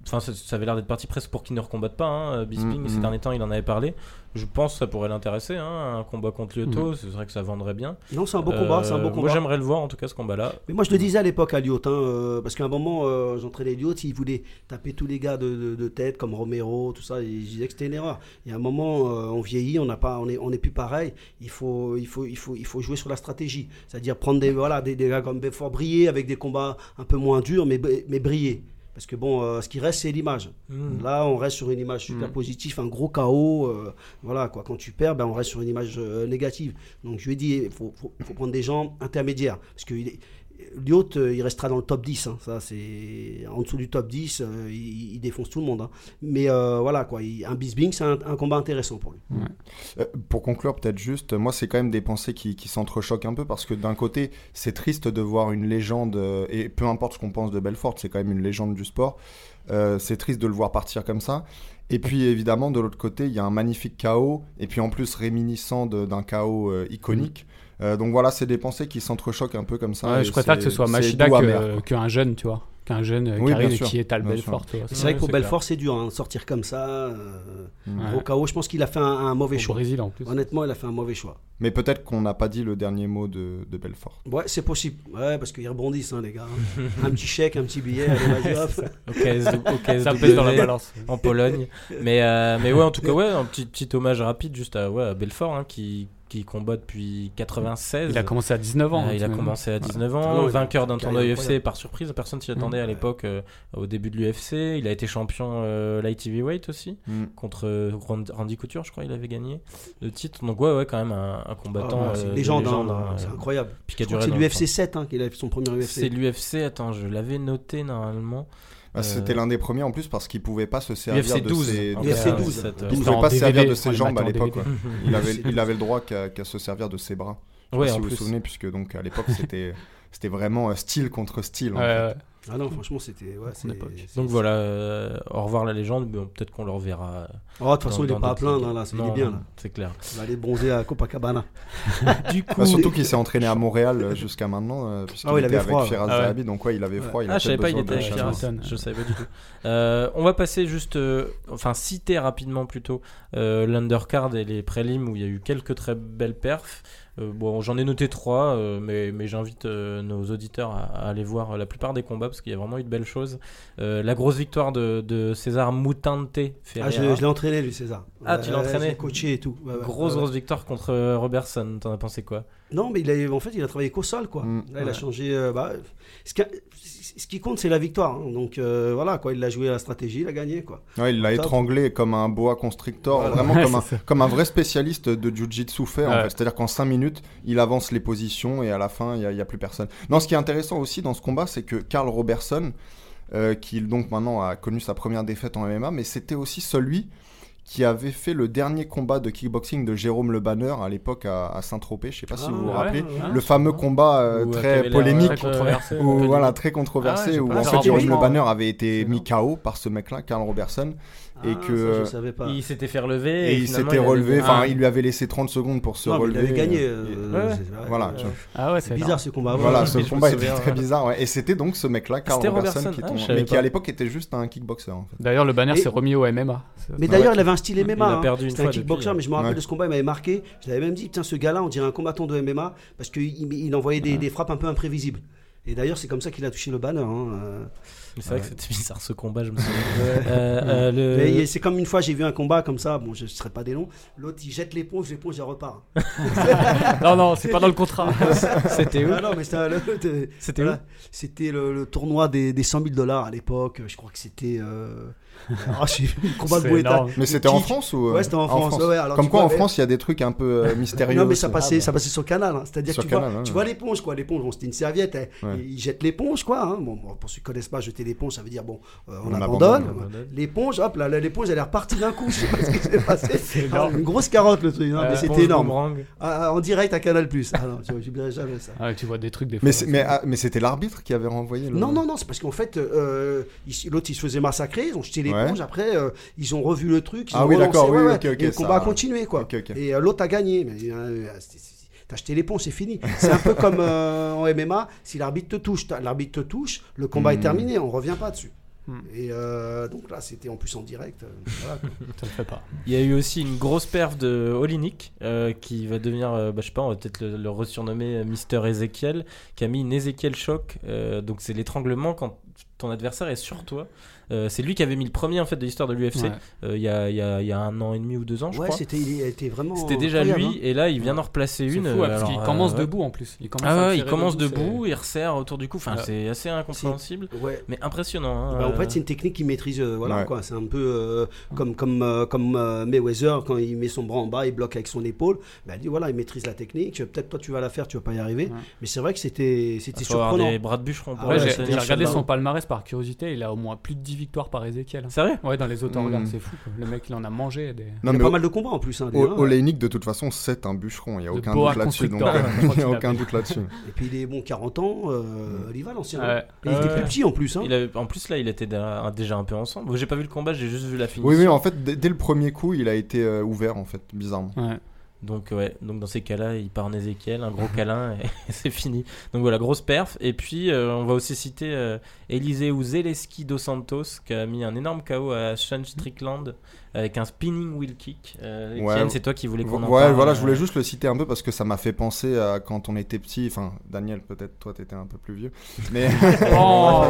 Enfin, ça, ça avait l'air d'être parti presque pour qu'il ne recombatte pas. Hein, Bisping, Mm, ces mm. derniers temps, il en avait parlé. Je pense que ça pourrait l'intéresser, hein, un combat contre Lyoto. Mm. C'est vrai que ça vendrait bien. Non, c'est un beau combat, c'est un beau Euh, combat. Moi, j'aimerais le voir en tout cas ce combat-là. Mais moi, je le disais à l'époque à Lyoto, hein, euh, parce qu'à un moment, euh, j'entraînais Lyoto, il voulait taper tous les gars de, de- de tête, comme Romero, tout ça, et je disais que c'était une erreur. Il y a un moment, euh, on vieillit, on n'a pas, on est, on est plus pareil. Il faut, il faut, il faut, il faut jouer sur la stratégie, c'est-à-dire prendre des, voilà, des, des gars comme Belfort, briller avec des combats un peu moins durs, mais, mais briller. Parce que bon, euh, ce qui reste, c'est l'image. Mm. Là, on reste sur une image super Mm. positive, un gros chaos. euh, voilà, quoi. Quand tu perds, ben, on reste sur une image euh, négative. Donc, je lui ai dit, il faut, faut- faut prendre des gens intermédiaires. Parce que il est- Lyoto, euh, il restera dans le top 10. hein. Ça, c'est en dessous du top 10, euh, il, il défonce tout le monde. hein. Mais euh, voilà, quoi. Il- un Bisbing, c'est un, un combat intéressant pour lui. Euh, pour conclure, peut-être juste, moi, c'est quand même des pensées qui, qui s'entrechoquent un peu parce que d'un côté, c'est triste de voir une légende, et peu importe ce qu'on pense de Belfort, c'est quand même une légende du sport. euh, c'est triste de le voir partir comme ça. Et puis évidemment, de l'autre côté, il y a un magnifique chaos, et puis en plus réminiscent d'un chaos euh, iconique. Euh, donc voilà, c'est des pensées qui s'entrechoquent un peu comme ça. ouais, je préfère que ce soit Machida qu'un jeune, tu vois. Qu'un jeune euh, Oui, qui arrive bien et sûr, qui étale bien Belfort. C'est vrai que pour Belfort, c'est dur, hein, de sortir comme ça. euh. Gros chaos. Je pense qu'il a fait un, un mauvais Au choix. Brésil en plus. Honnêtement, il a fait un mauvais choix. Mais peut-être qu'on n'a pas dit le dernier mot de, de Belfort. Ouais, c'est possible. Ouais, parce qu'ils rebondissent, hein, les gars. hein. un petit chèque, un petit billet, allez. [laughs] Au au Ça pèse dans la balance. en Pologne. Mais, euh, mais ouais, en tout cas, ouais, un petit, petit hommage rapide juste à, ouais, à Belfort hein, qui, qui combat depuis 96. Il a commencé à 19 ans. Euh, hein, il a tu commencé à 19 Ah ans, non, il a vainqueur d'un tournoi UFC incroyable. par surprise, personne s'y attendait à l'époque euh, au début de l'UFC. Il a été champion euh, light heavyweight aussi Mm. contre euh, Rand- Randy Couture, je crois, il avait gagné le titre. Donc ouais, ouais, quand même un, un combattant Ah, c'est euh, une légende, légende, hein, hein, c'est incroyable. c'est l'UFC 7 hein, qu'il a fait son premier. UFC. C'est l'UFC, attends, je l'avais noté normalement. Ah, C'était Euh, l'un des premiers en plus parce qu'il pouvait pas se servir UFC de 12. ses, en de fait, UFC 12. cette, euh, Il pouvait pas se servir de ses jambes à l'époque. [laughs] Il avait, il avait le droit qu'à se servir de ses bras. Ouais, si vous plus. vous souvenez, puisque donc à l'époque c'était c'était vraiment euh, style contre style. en Ouais, fait. Ah non, franchement, c'était. Ouais, c'est- l'époque. c'est- Donc voilà, euh, au revoir la légende, mais bon, peut-être qu'on le reverra. Oh, de toute façon, dans- il est dans pas à plaindre, hein, là, il Non, est bien. Là. C'est clair. Il va aller bronzer à Copacabana. [laughs] du coup, Bah, surtout qu'il s'est entraîné à Montréal euh, jusqu'à maintenant, euh, puisqu'il Ah ouais, il avait avec froid, Firas Ah ouais. Zahabi, donc ouais, il avait froid. Il Ah, je savais pas, il était avec. Charlton. Je savais pas du tout. Euh, on va passer juste, euh, enfin, citer rapidement plutôt euh, l'undercard et les prélims où il y a eu quelques très belles perfs. Euh, bon, j'en ai noté trois, euh, mais, mais j'invite euh, nos auditeurs à, à aller voir la plupart des combats parce qu'il y a vraiment eu de belles choses. La grosse victoire de, de César Mutante Ah, Ferreira. je, je l'ai entraîné, lui, César. Ah, tu l'as entraîné coaché et tout. Ouais, ouais. grosse, Ouais, grosse victoire contre Robertson. T'en as pensé quoi? Non, mais il a, en fait, il a travaillé qu'au sol, quoi. Mm. Là, il a changé. euh, bah, ce, qui, ce qui compte, c'est la victoire. hein. Donc, euh, voilà, quoi. Il a joué à la stratégie, il a gagné, quoi. Ouais, il l'a étranglé comme un boa constrictor, Voilà. vraiment [laughs] Ouais, comme, un, comme un vrai spécialiste de jiu-jitsu fait. en fait. C'est-à-dire qu'en 5 minutes, il avance les positions et à la fin, il n'y a, il y a plus personne. Non, ce qui est intéressant aussi dans ce combat, c'est que Karl Robertson, euh, qui donc maintenant a connu sa première défaite en MMA, mais c'était aussi celui qui avait fait le dernier combat de kickboxing de Jérôme Le Banner à l'époque à, à Saint-Tropez. Je sais pas si Ah, vous vous rappelez. ouais. le fameux combat euh, Où, euh, très polémique. euh, Très controversé. Où, voilà, très controversé, Ah où en fait. Jérôme Le Franchement, Banner avait été mis KO par ce mec-là, Karl Robertson, et Ah, que ça, euh, je savais pas. Il s'était fait relever et il s'était relevé, enfin Ah. il lui avait laissé 30 secondes pour se Non, mais il relever. avait gagné. euh, euh, ouais. c'est- ouais, Voilà, ouais. tu vois. Ah ouais, C'est bizarre ce combat. Voilà, ce combat était souviens, très bizarre. ouais. Et c'était donc ce mec-là, Karl C'était Robertson, Robertson, qui ah, tombe- mais qui à l'époque était juste un kickboxer. En fait. D'ailleurs, le banner Et- s'est remis au MMA. Mais d'ailleurs, il avait un style MMA. Il a hein. perdu une C'était un fois kickboxer, mais je me rappelle de ce combat, il m'avait marqué. Je l'avais même dit, putain, ce gars-là, on dirait un combattant de MMA parce qu'il il envoyait des, des frappes un peu imprévisibles. Et d'ailleurs, c'est comme ça qu'il a touché le banner. Mais C'est vrai que c'était bizarre ce combat, je me [laughs] souviens. Euh, euh, le- c'est comme une fois, j'ai vu un combat comme ça. Bon, je ne serai pas des noms. L'autre, il jette l'éponge, l'éponge, elle repart. [laughs] Non, non, c'est pas dans le contrat. [laughs] C'était où Ah non, mais c'était voilà. Le tournoi des, des 100 000 dollars à l'époque. Je crois que c'était. Euh... [laughs] ah, j'ai vu le combat de. Mais c'était en. France ou euh, Ouais, c'était en France. ouais, ouais, alors Comme quoi vois, en France, il y a des trucs un peu euh, mystérieux. Non mais ça passait, Ah, ça passait sur canal. hein. C'est-à-dire que tu, vois, ouais, tu vois l'éponge quoi. L'éponge, bon, c'était une serviette. hein. Ouais. Il jette l'éponge quoi. hein. Bon, bon, pour ceux qui connaissent pas, jeter l'éponge, ça veut dire bon, euh, on, On abandonne. L'éponge, hop là, l'éponge, elle est repartie d'un coup. [laughs] Je sais pas ce qui s'est [laughs] passé. Ah, une grosse carotte le truc. hein, Euh, mais Éponge c'était énorme. Ah, en direct à Canal Plus. Ah non, je- j'oublierai jamais ça. Tu vois des trucs des fois. Mais, c'était l'arbitre qui avait renvoyé le. Non, non, non, c'est parce qu'en fait, euh, l'autre il se faisait massacrer, ils ont jeté l'éponge, Ouais. après euh, ils ont revu le truc, ils Ah ont oui, d'accord, oui, ouais, oui, ouais, ok, ok, et le ça- combat a continué quoi. Et euh, l'autre a gagné. Mais, euh, T'as jeté l'éponge, c'est fini. C'est un peu comme euh, en MMA, si l'arbitre te touche, l'arbitre te touche, le combat est Hmm. terminé, on revient pas dessus. Hmm. Et euh, donc là, c'était en plus en direct. voilà. [laughs] Ça le fait pas. Il y a eu aussi une grosse perf de Olinik euh, qui va devenir, euh, bah, je sais pas, on va peut-être le, le resurnommer Mister Ezekiel, qui a mis une Ezekiel Shock. euh, donc c'est l'étranglement quand ton adversaire est sur toi. Euh, c'est lui qui avait mis le premier en fait de l'histoire de l'UFC Ouais. euh, il y, a, il y a- y a un an et demi ou deux ans, je ouais, crois. c'était, il était vraiment. C'était déjà lui, hein. et là il vient d'en replacer C'est une. fou, ouais, parce alors, qu'il euh, commence debout en plus. Il commence, Ah à ouais, il tirer commence debout, debout, il resserre autour du cou. Enfin, Ouais. c'est assez incompréhensible, Ouais. mais impressionnant. hein, Bah, en euh. fait, c'est une technique qu'il maîtrise. euh, voilà, Ouais. quoi. C'est un peu euh, comme, comme, euh, comme euh, Mayweather, quand il met son bras en bas, il bloque avec son épaule. Bah, il dit voilà, il maîtrise la technique. Peut-être toi, tu vas la faire, tu vas pas y arriver. Mais c'est vrai que c'était, c'était surprenant. des bras de bûcheron Ah j'ai regardé son palmarès par curiosité. Il a au moins plus de 10 victoires par Ezekiel. Sérieux Ouais, dans les autres Mm. organes, c'est fou. quoi. Le mec, il en a mangé. Des... Non, il y a mais pas O- mal de combats en plus. Hein, O-. Oleinik, de toute façon, c'est un bûcheron. Il n'y a aucun doute là-dessus. Donc, euh, [laughs] il n'y a aucun doute là-dessus. Et puis il est bon 40 ans, euh, Olival ancien. Ouais. Il était plus petit en plus. Hein. Il avait- en plus là, il était déjà un peu ensemble. J'ai pas vu le combat, j'ai juste vu la finition. Oui, oui, en fait, dès, le premier coup, il a été euh, ouvert, en fait, bizarrement. Ouais. Donc ouais, donc dans ces cas-là, il part en Ezekiel, un gros câlin et [laughs] c'est fini. Donc voilà, grosse perf. Et puis euh, on va aussi citer euh, Eliseu Zeleski dos Santos qui a mis un énorme KO à Sean Strickland avec un spinning wheel kick. Euh, Ouais. C'est toi qui voulais qu'on en Ouais, parle. voilà, je voulais euh, juste le citer un peu parce que ça m'a fait penser à quand on était petit. Enfin, Daniel, peut-être toi, t'étais un peu plus vieux. Mais [laughs] Oh,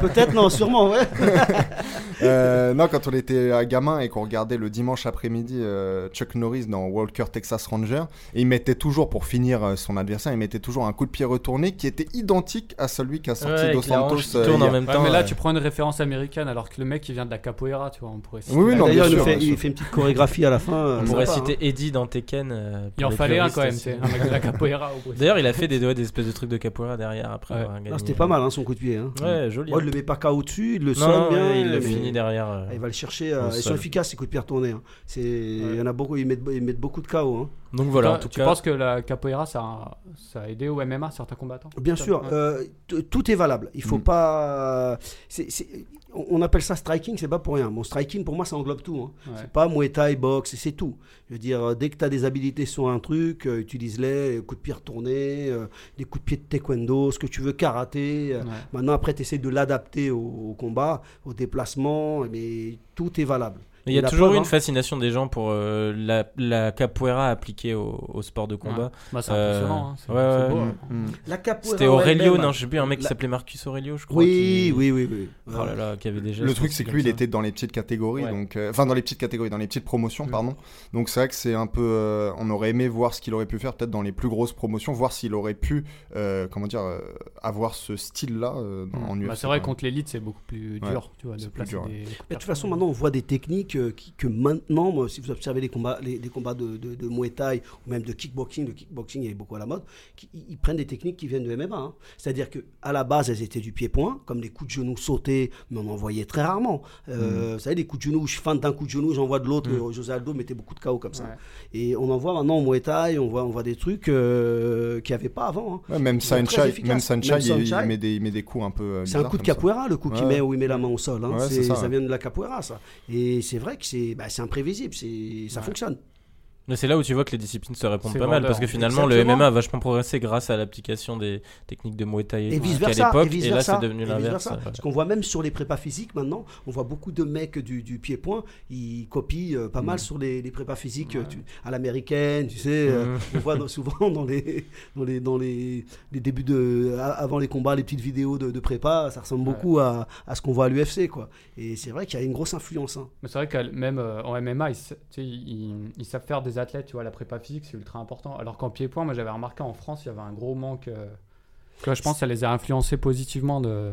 Peut-être, non, sûrement, ouais. [laughs] euh, non, quand on était euh, gamin et qu'on regardait le dimanche après-midi euh, Chuck Norris dans Walker Texas Ranger, et il mettait toujours, pour finir euh, son adversaire, il mettait toujours un coup de pied retourné qui était identique à celui qu'a sorti ouais, Dos Santos. qui euh, tourne en même Ouais, temps. mais là, tu prends une référence américaine alors que le mec, il vient de la capoeira, tu vois. On pourrait citer- Oui, oui, non, D'ailleurs, il, fait, il une petite chorégraphie à la fin. euh, on pourrait sympa, citer hein. Eddie dans Tekken. euh, Il en fallait un quand même, c'est un mec de la [laughs] capoeira. au bout. D'ailleurs, il a fait des, ouais, des espèces de trucs de capoeira derrière après Ouais. avoir gagné. Non, C'était pas mal hein, son coup de pied. Hein. Ouais, joli. Il le met pas KO dessus, il le sonne bien. il le finit derrière. euh. Ah, Il va le chercher. euh, ils sont efficaces ces coups de pied retournés. hein. Il y en a beaucoup. Ils mettent, beaucoup de KO. hein. Donc voilà, en tout tu cas. penses que la capoeira, ça a, ça a aidé au MMA certains combattants? Bien sûr, euh, tout est valable. Il faut Mm. pas. On appelle ça striking, c'est pas pour rien. Mon striking, pour moi, ça englobe tout. hein. Ouais. C'est pas Muay Thai, boxe, c'est tout. Je veux dire, euh, dès que tu as des habilités sur un truc, euh, utilise-les. Coups de pied retournés, euh, des coups de pied de taekwondo, ce que tu veux, karaté. euh, Ouais. Maintenant, après, tu essaies de l'adapter au, au combat, au déplacement, mais tout est valable. Il y a toujours eu une hein. fascination des gens pour euh, la, la capoeira appliquée au, au sport de combat. Bah, c'est Euh, impressionnant. hein. Ouais, ouais. Mm, hein. mm. La capoeira C'était Aurelio, non, je sais plus, un mec qui la- s'appelait Marcus Aurelio, je crois. Oui, qui- oui, oui, oui. Oh là là, qui avait déjà. Le truc, c'est que lui, il était dans les petites catégories, Ouais. donc, euh, enfin dans les petites catégories, dans les petites promotions, Mm. pardon. Donc c'est vrai que c'est un peu, euh, on aurait aimé voir ce qu'il aurait pu faire, peut-être dans les plus grosses promotions, voir s'il aurait pu, euh, comment dire, euh, avoir ce style-là euh, dans- en UFC. Bah, c'est vrai, contre l'élite, c'est beaucoup plus dur. Tu vois, de placer toute façon, maintenant, on voit des techniques que maintenant, moi, si vous observez les combats, les, combats de, de, de Muay Thai ou même de kickboxing, de kickboxing, a beaucoup à la mode, qui- ils, prennent des techniques qui viennent de MMA. hein. C'est-à-dire que à la base, elles étaient du pied-point, comme les coups de genoux sautés, mais on en voyait très rarement. Euh, Vous savez, les coups de genoux, je feinte d'un coup de genou, j'envoie de l'autre. Mm. euh, José Aldo mettait beaucoup de KO comme ça. Ouais. Et on en voit maintenant au Muay Thai, on voit, on voit des trucs euh, qu'il n'y avait pas avant. hein. Ouais, même Sanchai, même il, met des, il met des coups un peu. euh, C'est un coup de ça. capoeira, le coup qu'il Ouais. met où il met la main au sol. hein. Ça, ça vient de la capoeira, ça. Et c'est vrai que c'est bah, c'est imprévisible, c'est- ça Ouais. fonctionne. Mais c'est là où tu vois que les disciplines se répondent pas mal parce que finalement Exactement. le MMA a vachement progressé grâce à l'application des techniques de Muay Thai Et vice qu'à versa. l'époque Et, vice et là versa, c'est devenu l'inverse. ouais. Parce qu'on voit même sur les prépas physiques maintenant, on voit beaucoup de mecs du, du pied-point, ils copient euh, pas mal sur les, les prépas physiques tu- à l'américaine, tu sais. euh, Mhm. on voit dans- [laughs] souvent dans les dans les dans les, les débuts de a- avant les combats, les petites vidéos de, de prépa, ça ressemble Ouais. beaucoup à, à ce qu'on voit à l'UFC quoi. Et c'est vrai qu'il y a une grosse influence. hein. Mais c'est vrai que même euh, en MMA, ils, ils savent faire des athlètes, tu vois, la prépa physique, c'est ultra important. Alors qu'en pied-point, moi j'avais remarqué en France, il y avait un gros manque. euh, tu vois, je pense que ça les a influencés positivement de,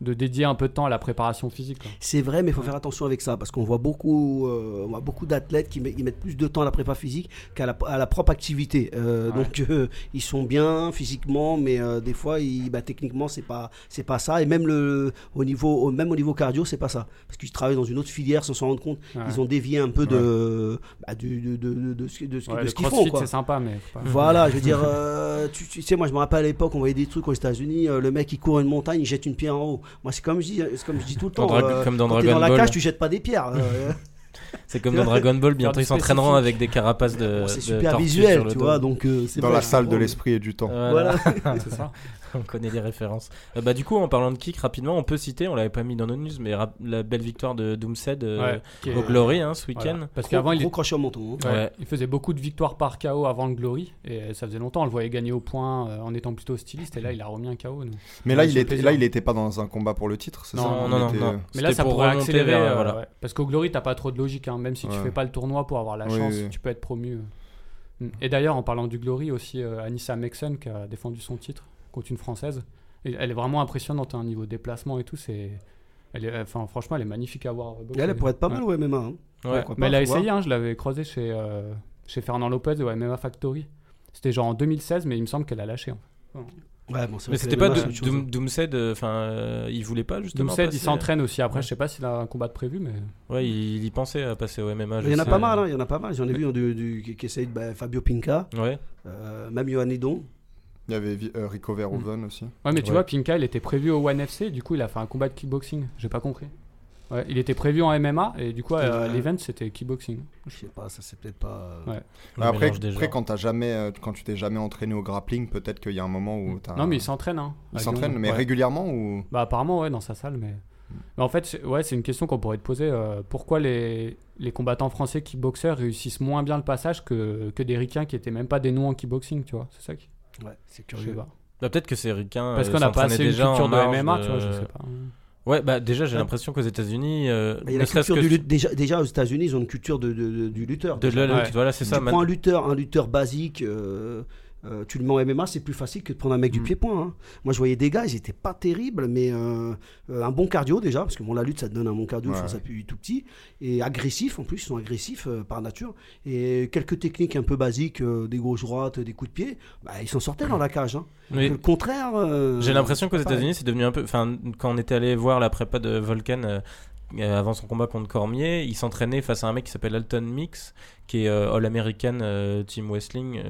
de dédier un peu de temps à la préparation physique. C'est vrai, mais il faut Ouais. faire attention avec ça parce qu'on voit beaucoup, euh, on voit beaucoup d'athlètes qui met- ils mettent plus de temps à la prépa physique qu'à la, à la propre activité. Euh, Ouais. Donc euh, ils sont bien physiquement, mais des fois, ils, bah, techniquement, c'est pas c'est pas ça. Et même le au niveau au- même au niveau cardio, c'est pas ça parce qu'ils travaillent dans une autre filière sans s'en rendre compte. Ouais. Ils ont dévié un peu de bah, du- de, de, de, de ce, de qu'ils font. c'est sympa, mais. pas- Voilà, je veux dire, [laughs] tu, tu sais, moi je me rappelle à l'époque, on voyait des trucs aux États-Unis, le mec il court une montagne, il jette une pierre en haut. Moi c'est comme je dis, c'est comme je dis tout le Dans temps. Dra- euh, comme dans quand dans la Ball. cage, tu jettes pas des pierres. [laughs] C'est comme dans Dragon Ball, bientôt ils s'entraîneront avec des carapaces de. bon, c'est super visuel, tu dos. vois, donc euh, c'est Dans la salle de l'esprit et du temps. Voilà. [laughs] c'est ça. on connaît les références. Euh, bah, du coup, en parlant de kick, rapidement, on peut citer, on l'avait pas mis dans nos news, mais la belle victoire de Doomsed euh, Ouais, au Glory hein, ce voilà. week-end. Parce qu'avant, il, gros crochet au menton. hein. ouais, Ouais. il faisait beaucoup de victoires par KO avant le Glory. Et ça faisait longtemps, on le voyait gagner au point euh, en étant plutôt styliste. Et là, il a remis un KO. donc. Mais là, Ouais, il était, plaisir. là, il était pas dans un combat pour le titre, c'est Non, ça Non, non, non, Mais là, ça pour pourrait accélérer. Parce qu'au Glory, t'as pas trop de logique. hein. Même si tu Ouais. fais pas le tournoi pour avoir la Oui, chance, oui. tu peux être promu. euh. Mm. Et d'ailleurs, en parlant du Glory, aussi euh, Anissa Mexon qui a défendu son titre contre une française. Et elle est vraiment impressionnante à un niveau déplacement et tout. C'est, elle est, enfin, franchement, elle est magnifique à voir. boxer. Elle pourrait être pas mal Ouais. au MMA. hein. Ouais. Mais elle a essayé. hein, je l'avais croisé chez euh, chez Fernand Lopez au MMA Factory. C'était genre en 2016, mais il me semble qu'elle a lâché. en fait. Ouais, bon, c'est Mais c'était pas hein. Doomsed, euh, enfin, euh, il voulait pas justement. Doomsed, il passer- s'entraîne aussi. Après, Ouais. je sais pas s'il a un combat de prévu, mais Ouais, il, il y pensait à passer au MMA. Il y en a pas mal, hein, il y en a pas mal. J'en ai vu du, du- qui, bah, Fabio Pinca, Ouais. euh, même Johan Hidon. Il y avait euh, Rico Verhoeven aussi. Ouais, mais tu Ouais. vois, Pinka, il était prévu au One FC, du coup, il a fait un combat de kickboxing. J'ai pas compris. Ouais, il était prévu en MMA, et du coup, euh, l'event, c'était kickboxing. Je sais pas, ça c'est peut-être pas. euh, Ouais. Après, quand, t'as jamais, euh, quand tu t'es jamais entraîné au grappling, peut-être qu'il y a un moment où t'as. Non, mais il s'entraîne, hein. Il s'entraîne, mais Ouais. régulièrement ou Bah, apparemment, ouais, dans sa salle, mais. mais en fait, c'est- ouais, c'est une question qu'on pourrait te poser. euh, pourquoi les, les combattants français kickboxers réussissent moins bien le passage que, que des ricains qui étaient même pas des noms en kickboxing, tu vois C'est ça qui. Ouais, c'est curieux. Bah, peut-être que c'est ricain. Parce qu'on n'a pas assez une déjà en culture de MMA, de- tu vois, je sais pas. Ouais, bah déjà j'ai l'impression qu'aux États-Unis, euh, Bah, la culture du lutte- déjà, déjà aux États-Unis, ils ont une culture de, de- de- du lutteur. de déjà. la- Ouais. voilà, c'est tu ça. prends un lutteur, un lutteur basique, euh, euh, tu le mets en MMA, c'est plus facile que de prendre un mec du Mm. pied-point. hein. Moi, je voyais des gars, ils étaient pas terribles, mais euh, euh, un bon cardio déjà, parce que bon, la lutte, ça te donne un bon cardio, Ouais. faut s'appuyer tout petit, et agressif en plus, ils sont agressifs euh, par nature, et quelques techniques un peu basiques, euh, des gauches droites, des coups de pied, bah, ils s'en sortaient dans la cage. hein. Mais Le contraire. euh, J'ai l'impression qu'aux. États-Unis, c'est devenu un peu. Enfin, quand on était allé voir la prépa de Volcan, euh, euh, avant son combat contre Cormier, il s'entraînait face à un mec qui s'appelle Alton Mix, qui est euh, All-American euh, Team Wrestling.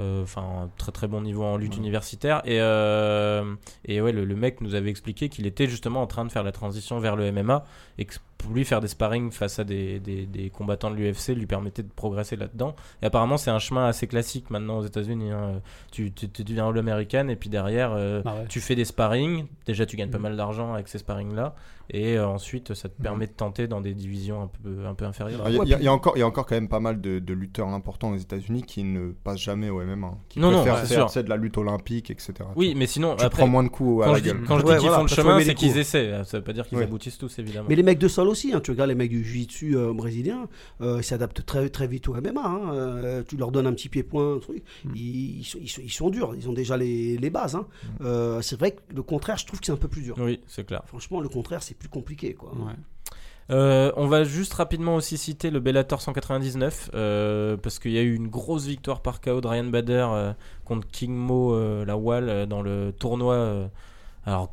Euh, Enfin, très très bon niveau en lutte universitaire. Et, euh, et ouais, le, le mec nous avait expliqué qu'il était justement en train de faire la transition vers le MMA et que pour lui faire des sparring face à des, des, des combattants de l'UFC lui permettait de progresser là-dedans. Et apparemment, c'est un chemin assez classique maintenant aux États-Unis. hein. Tu, tu, tu deviens All-American et puis derrière, euh, Ah ouais. tu fais des sparring. Déjà, tu gagnes pas Mhm. mal d'argent avec ces sparring-là. Et euh, ensuite, ça te permet de tenter dans des divisions un peu, un peu inférieures. Il y, a- il y a- il y a encore, il y a encore quand même pas mal de, de lutteurs importants aux États-Unis qui ne passent jamais au MMA. hein, Qui Non, non, préfèrent c'est faire de la lutte olympique, etc. Oui, mais sinon, tu après, prends moins de coups à quand la je dis, gueule. quand je dis qu'ils voilà, font le chemin, c'est qu'ils essaient. Ça veut pas dire qu'ils Ouais. aboutissent tous, évidemment. Mais les mecs de sol aussi, hein, tu regardes les mecs du jiu-jitsu euh, brésilien, euh, ils s'adaptent très, très vite au MMA. hein, euh, tu leur donnes un petit pied-point, un truc, Mm. ils, ils sont, ils sont- ils sont durs, ils ont déjà les, les bases. hein. Mm. Euh, c'est vrai que le contraire, je trouve que c'est un peu plus dur. Oui, c'est clair. Franchement, le contraire, c'est plus compliqué. Quoi. Ouais. Euh, on va juste rapidement aussi citer le Bellator 199 euh, parce qu'il y a eu une grosse victoire par KO de Ryan Bader euh, contre King Mo Lawal dans le tournoi. Alors,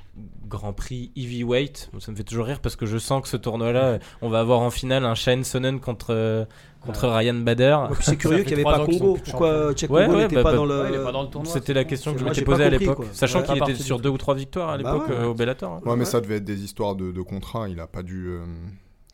Grand Prix Heavyweight, ça me fait toujours rire parce que je sens que ce tournoi-là, on va avoir en finale un Shane Sonnen contre, euh, contre Ryan Bader. Ouais, c'est curieux qu'il n'y avait pas Congo. Pourquoi Tchèque Ouais, Congo ouais, n'était bah, pas bah, dans le. Pas dans le tournoi. C'était la question que je m'étais posée à l'époque, sachant Ouais. qu'il était sur deux ou trois victoires à Bah l'époque ouais. euh, au Bellator. hein. Ouais, mais Ouais. ça devait être des histoires de, de contrat. Il a pas dû. euh,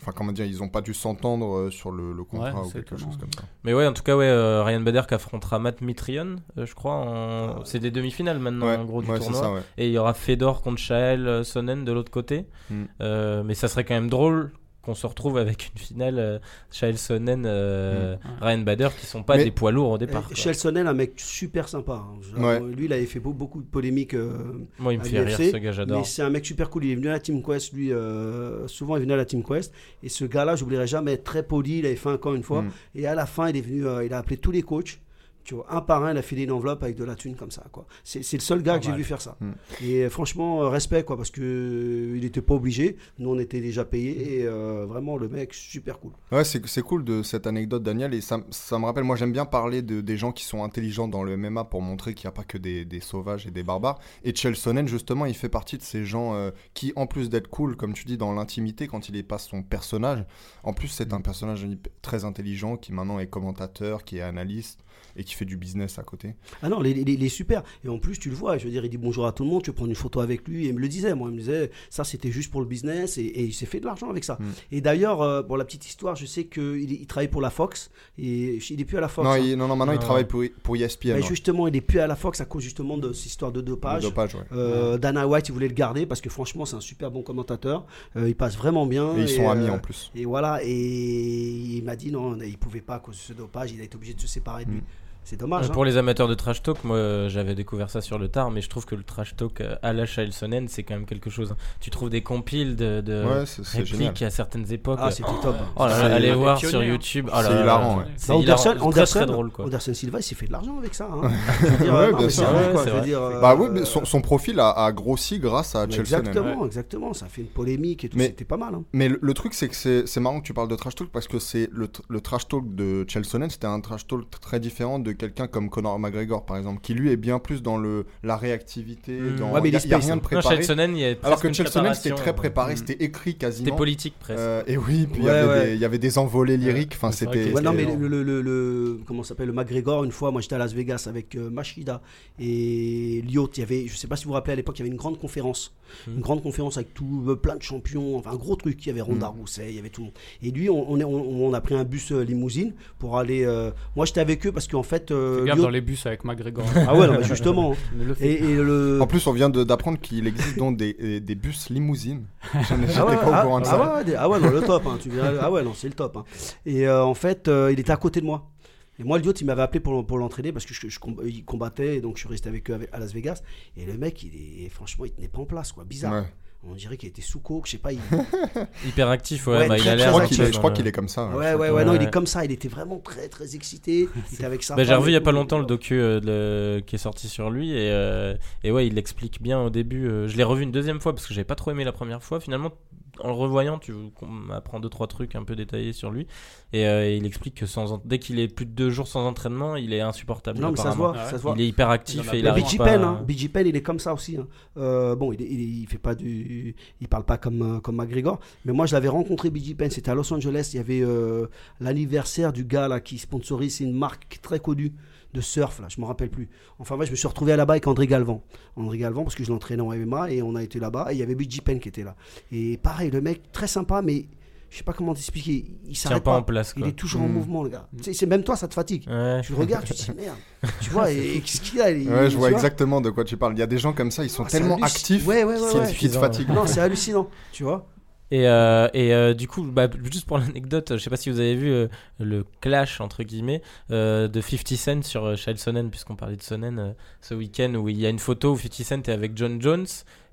Enfin, comment dire, ils ont pas dû s'entendre euh, sur le, le contrat Ouais, ou quelque étonnant. chose comme ça. Mais ouais, en tout cas, ouais, euh, Ryan Bader qui affrontera Matt Mitrion, euh, je crois. En... Ah. C'est des demi-finales maintenant, ouais, en gros, du tournoi. ça, ouais. Et il y aura Fedor contre Shael Sonnen de l'autre côté. Mm. Euh, mais ça serait quand même drôle qu'on se retrouve avec une finale euh, Shael Sonnen, euh, Mm. Ryan Bader qui sont pas Mais- des poids lourds au départ. Eh, quoi. Chelsonen, un mec super sympa. hein. Genre, Ouais. Lui, il avait fait beau- beaucoup de polémiques. euh, Moi, il me fait rire ce gars, j'adore. Mais c'est un mec super cool. Il est venu à la Team Quest, lui. euh, souvent, il venait à la Team Quest. Et ce gars-là, j'oublierai jamais, très poli. Il avait fait un camp une fois. Mm. Et à la fin, il est venu, euh, il a appelé tous les coachs. Tu vois, un par un, il a filé une enveloppe avec de la thune comme ça. quoi. C'est le seul gars que j'ai vu faire ça. Mm. Et euh, franchement, euh, respect, quoi, parce que euh, il n'était pas obligé. Nous, on était déjà payés. Et euh, vraiment, le mec, super cool. Ouais, c'est cool de cette anecdote, Daniel. Et ça, ça me rappelle, moi j'aime bien parler de, des gens qui sont intelligents dans le MMA pour montrer qu'il n'y a pas que des, des sauvages et des barbares. Et Chelsonen, justement, il fait partie de ces gens euh, qui, en plus d'être cool, comme tu dis, dans l'intimité, quand il est pas son personnage, en plus c'est un personnage très intelligent qui maintenant est commentateur, qui est analyste et qui fait du business à côté. Ah non, il est, super. Et en plus, tu le vois, je veux dire, il dit bonjour à tout le monde, tu veux prendre une photo avec lui. Et il me le disait, moi, il me disait, ça c'était juste pour le business. Et, et il s'est fait de l'argent avec ça. Mm. Et d'ailleurs, euh, pour la petite histoire, je sais qu'il il travaille pour la Fox. Et il est plus à la Fox. non, hein. il- non, non, maintenant il Ah. travaille pour, pour ESPN. Mais ouais. justement, il est plus à la Fox à cause justement de cette histoire de dopage. dopage, ouais. Euh, Dana White, il voulait le garder parce que franchement, c'est un super bon commentateur. Euh, il passe vraiment bien. Et ils sont euh, amis en plus. Et voilà, et il m'a dit non, il pouvait pas à cause de ce dopage, il a été obligé de se séparer de lui. Mm. C'est dommage. Euh, hein. Pour les amateurs de trash talk, moi euh, j'avais découvert ça sur le tard, mais je trouve que le trash talk euh, à la Sonnen, c'est quand même quelque chose. hein. Tu trouves des compiles de, de Ouais, c'est c'est génial. répliques à certaines époques. Ah, c'était top. Oh là allez voir sur hein. YouTube. Oh C'est hilarant, ouais. C'est Bah, hilarant, Anderson, très, Anderson, très drôle quoi. Anderson Silva, il s'est fait de l'argent avec ça. hein. Bah oui, mais son, son profil a, a grossi grâce à Chelsonen. Exactement, exactement. Ça a fait une polémique et tout. Mais- C'était pas mal. hein. Mais le, le truc, c'est que c'est c'est marrant que tu parles de trash talk parce que c'est le, tr- le trash talk de Chelsonen, c'était un trash talk très différent de quelqu'un comme Conor McGregor, par exemple, qui lui est bien plus dans le, la réactivité. Mm. Dans, Ouais, mais il y a, rien hein. de Non, préparé. Shael Sonnen, il y a Alors que Chelsonen, c'était très euh, préparé, mm. c'était écrit C'était quasiment. politique presque. Euh, et oui, puis il y Ouais, avait ouais. des- il y avait des envolées lyriques. Enfin, c'était. non, mais c'était- le, le, le, le- comment ça s'appelle le McGregor une fois moi j'étais à Las Vegas avec euh, Machida et Lyot il y avait je sais pas si vous vous rappelez à l'époque il y avait une grande conférence Mhm. une grande conférence avec tout euh, plein de champions enfin un gros truc il y avait Ronda. Rousset il y avait tout le monde et lui on, on, est- on, on a pris un bus euh, limousine pour aller euh, moi j'étais avec eux parce qu'en fait euh, Fais gaffe Lyot- dans les bus avec McGregor. [laughs] ah ouais non, mais justement [laughs] le et, et le En plus, on vient d'apprendre qu'il existe donc des, des bus limousines. J'en ai- J'étais Ah ouais, pas ah, au courant de ah ça. ouais, ouais, des- ah ouais, non, le top. hein, tu ah ouais, non, c'est le top. hein. Et euh, en fait, euh, il était à côté de moi. Et moi, Lyot, il m'avait appelé pour, pour l'entraîner parce que je, je il combattait et donc je suis resté avec eux à Las Vegas. Et le mec, il est, franchement, il tenait pas en place, quoi. Bizarre. Ouais. On dirait qu'il était sous coke, je sais pas. Il... [laughs] Hyper actif, ouais. Ouais, bah, il a Je l'air est, je crois qu'il est comme ça. Ouais, ouais, ouais, non, il est comme ça. Il était vraiment très, très excité. [laughs] Il était avec ça. Bah, j'ai revu il y a pas longtemps le docu euh, qui est sorti sur lui et, euh, et ouais il l'explique bien au début. euh, je l'ai revu une deuxième fois parce que j'avais pas trop aimé la première fois. Finalement en le revoyant, tu on apprend deux trois trucs un peu détaillés sur lui. Et euh, il explique que sans, en- dès qu'il est plus de deux jours sans entraînement, il est insupportable. Non, mais ça se voit, Ouais. ça se voit. Il est hyper actif Il et il BG Penn, hein, il est comme ça aussi. hein. Euh, bon, il fait pas du, il parle pas comme euh, comme mais moi je l'avais rencontré BG Penn. C'était à Los Angeles. Il y avait euh, l'anniversaire du gars là qui sponsorise, une marque très connue de surf là, je me rappelle plus. Enfin, moi je me suis retrouvé là-bas avec André Galvan. André Galvan parce que je l'entraînais en MMA et on a été là-bas et il y avait BG Penn qui était là. Et pareil, le mec très sympa, mais je sais pas comment t'expliquer. Il tient s'arrête pas pas. en place. Il Quoi. est toujours en Mm. mouvement, le gars. Sais, C'est même toi, ça te fatigue. Ouais. Tu le regardes, tu te dis merde. [laughs] tu vois, et, et qu'est-ce qu'il a il- Ouais, je vois exactement de quoi tu parles. Il y a des gens comme ça, ils sont Ah, tellement actifs Ouais, ouais, ouais. qu'ils te fatiguent. Non, c'est hallucinant, tu vois. Et, euh, et euh, du coup, bah, juste pour l'anecdote, je sais pas si vous avez vu euh, le clash entre guillemets euh, de 50 Cent sur euh, Chael Sonnen, puisqu'on parlait de Sonnen euh, ce week-end, où il y a une photo où 50 Cent est avec John Jones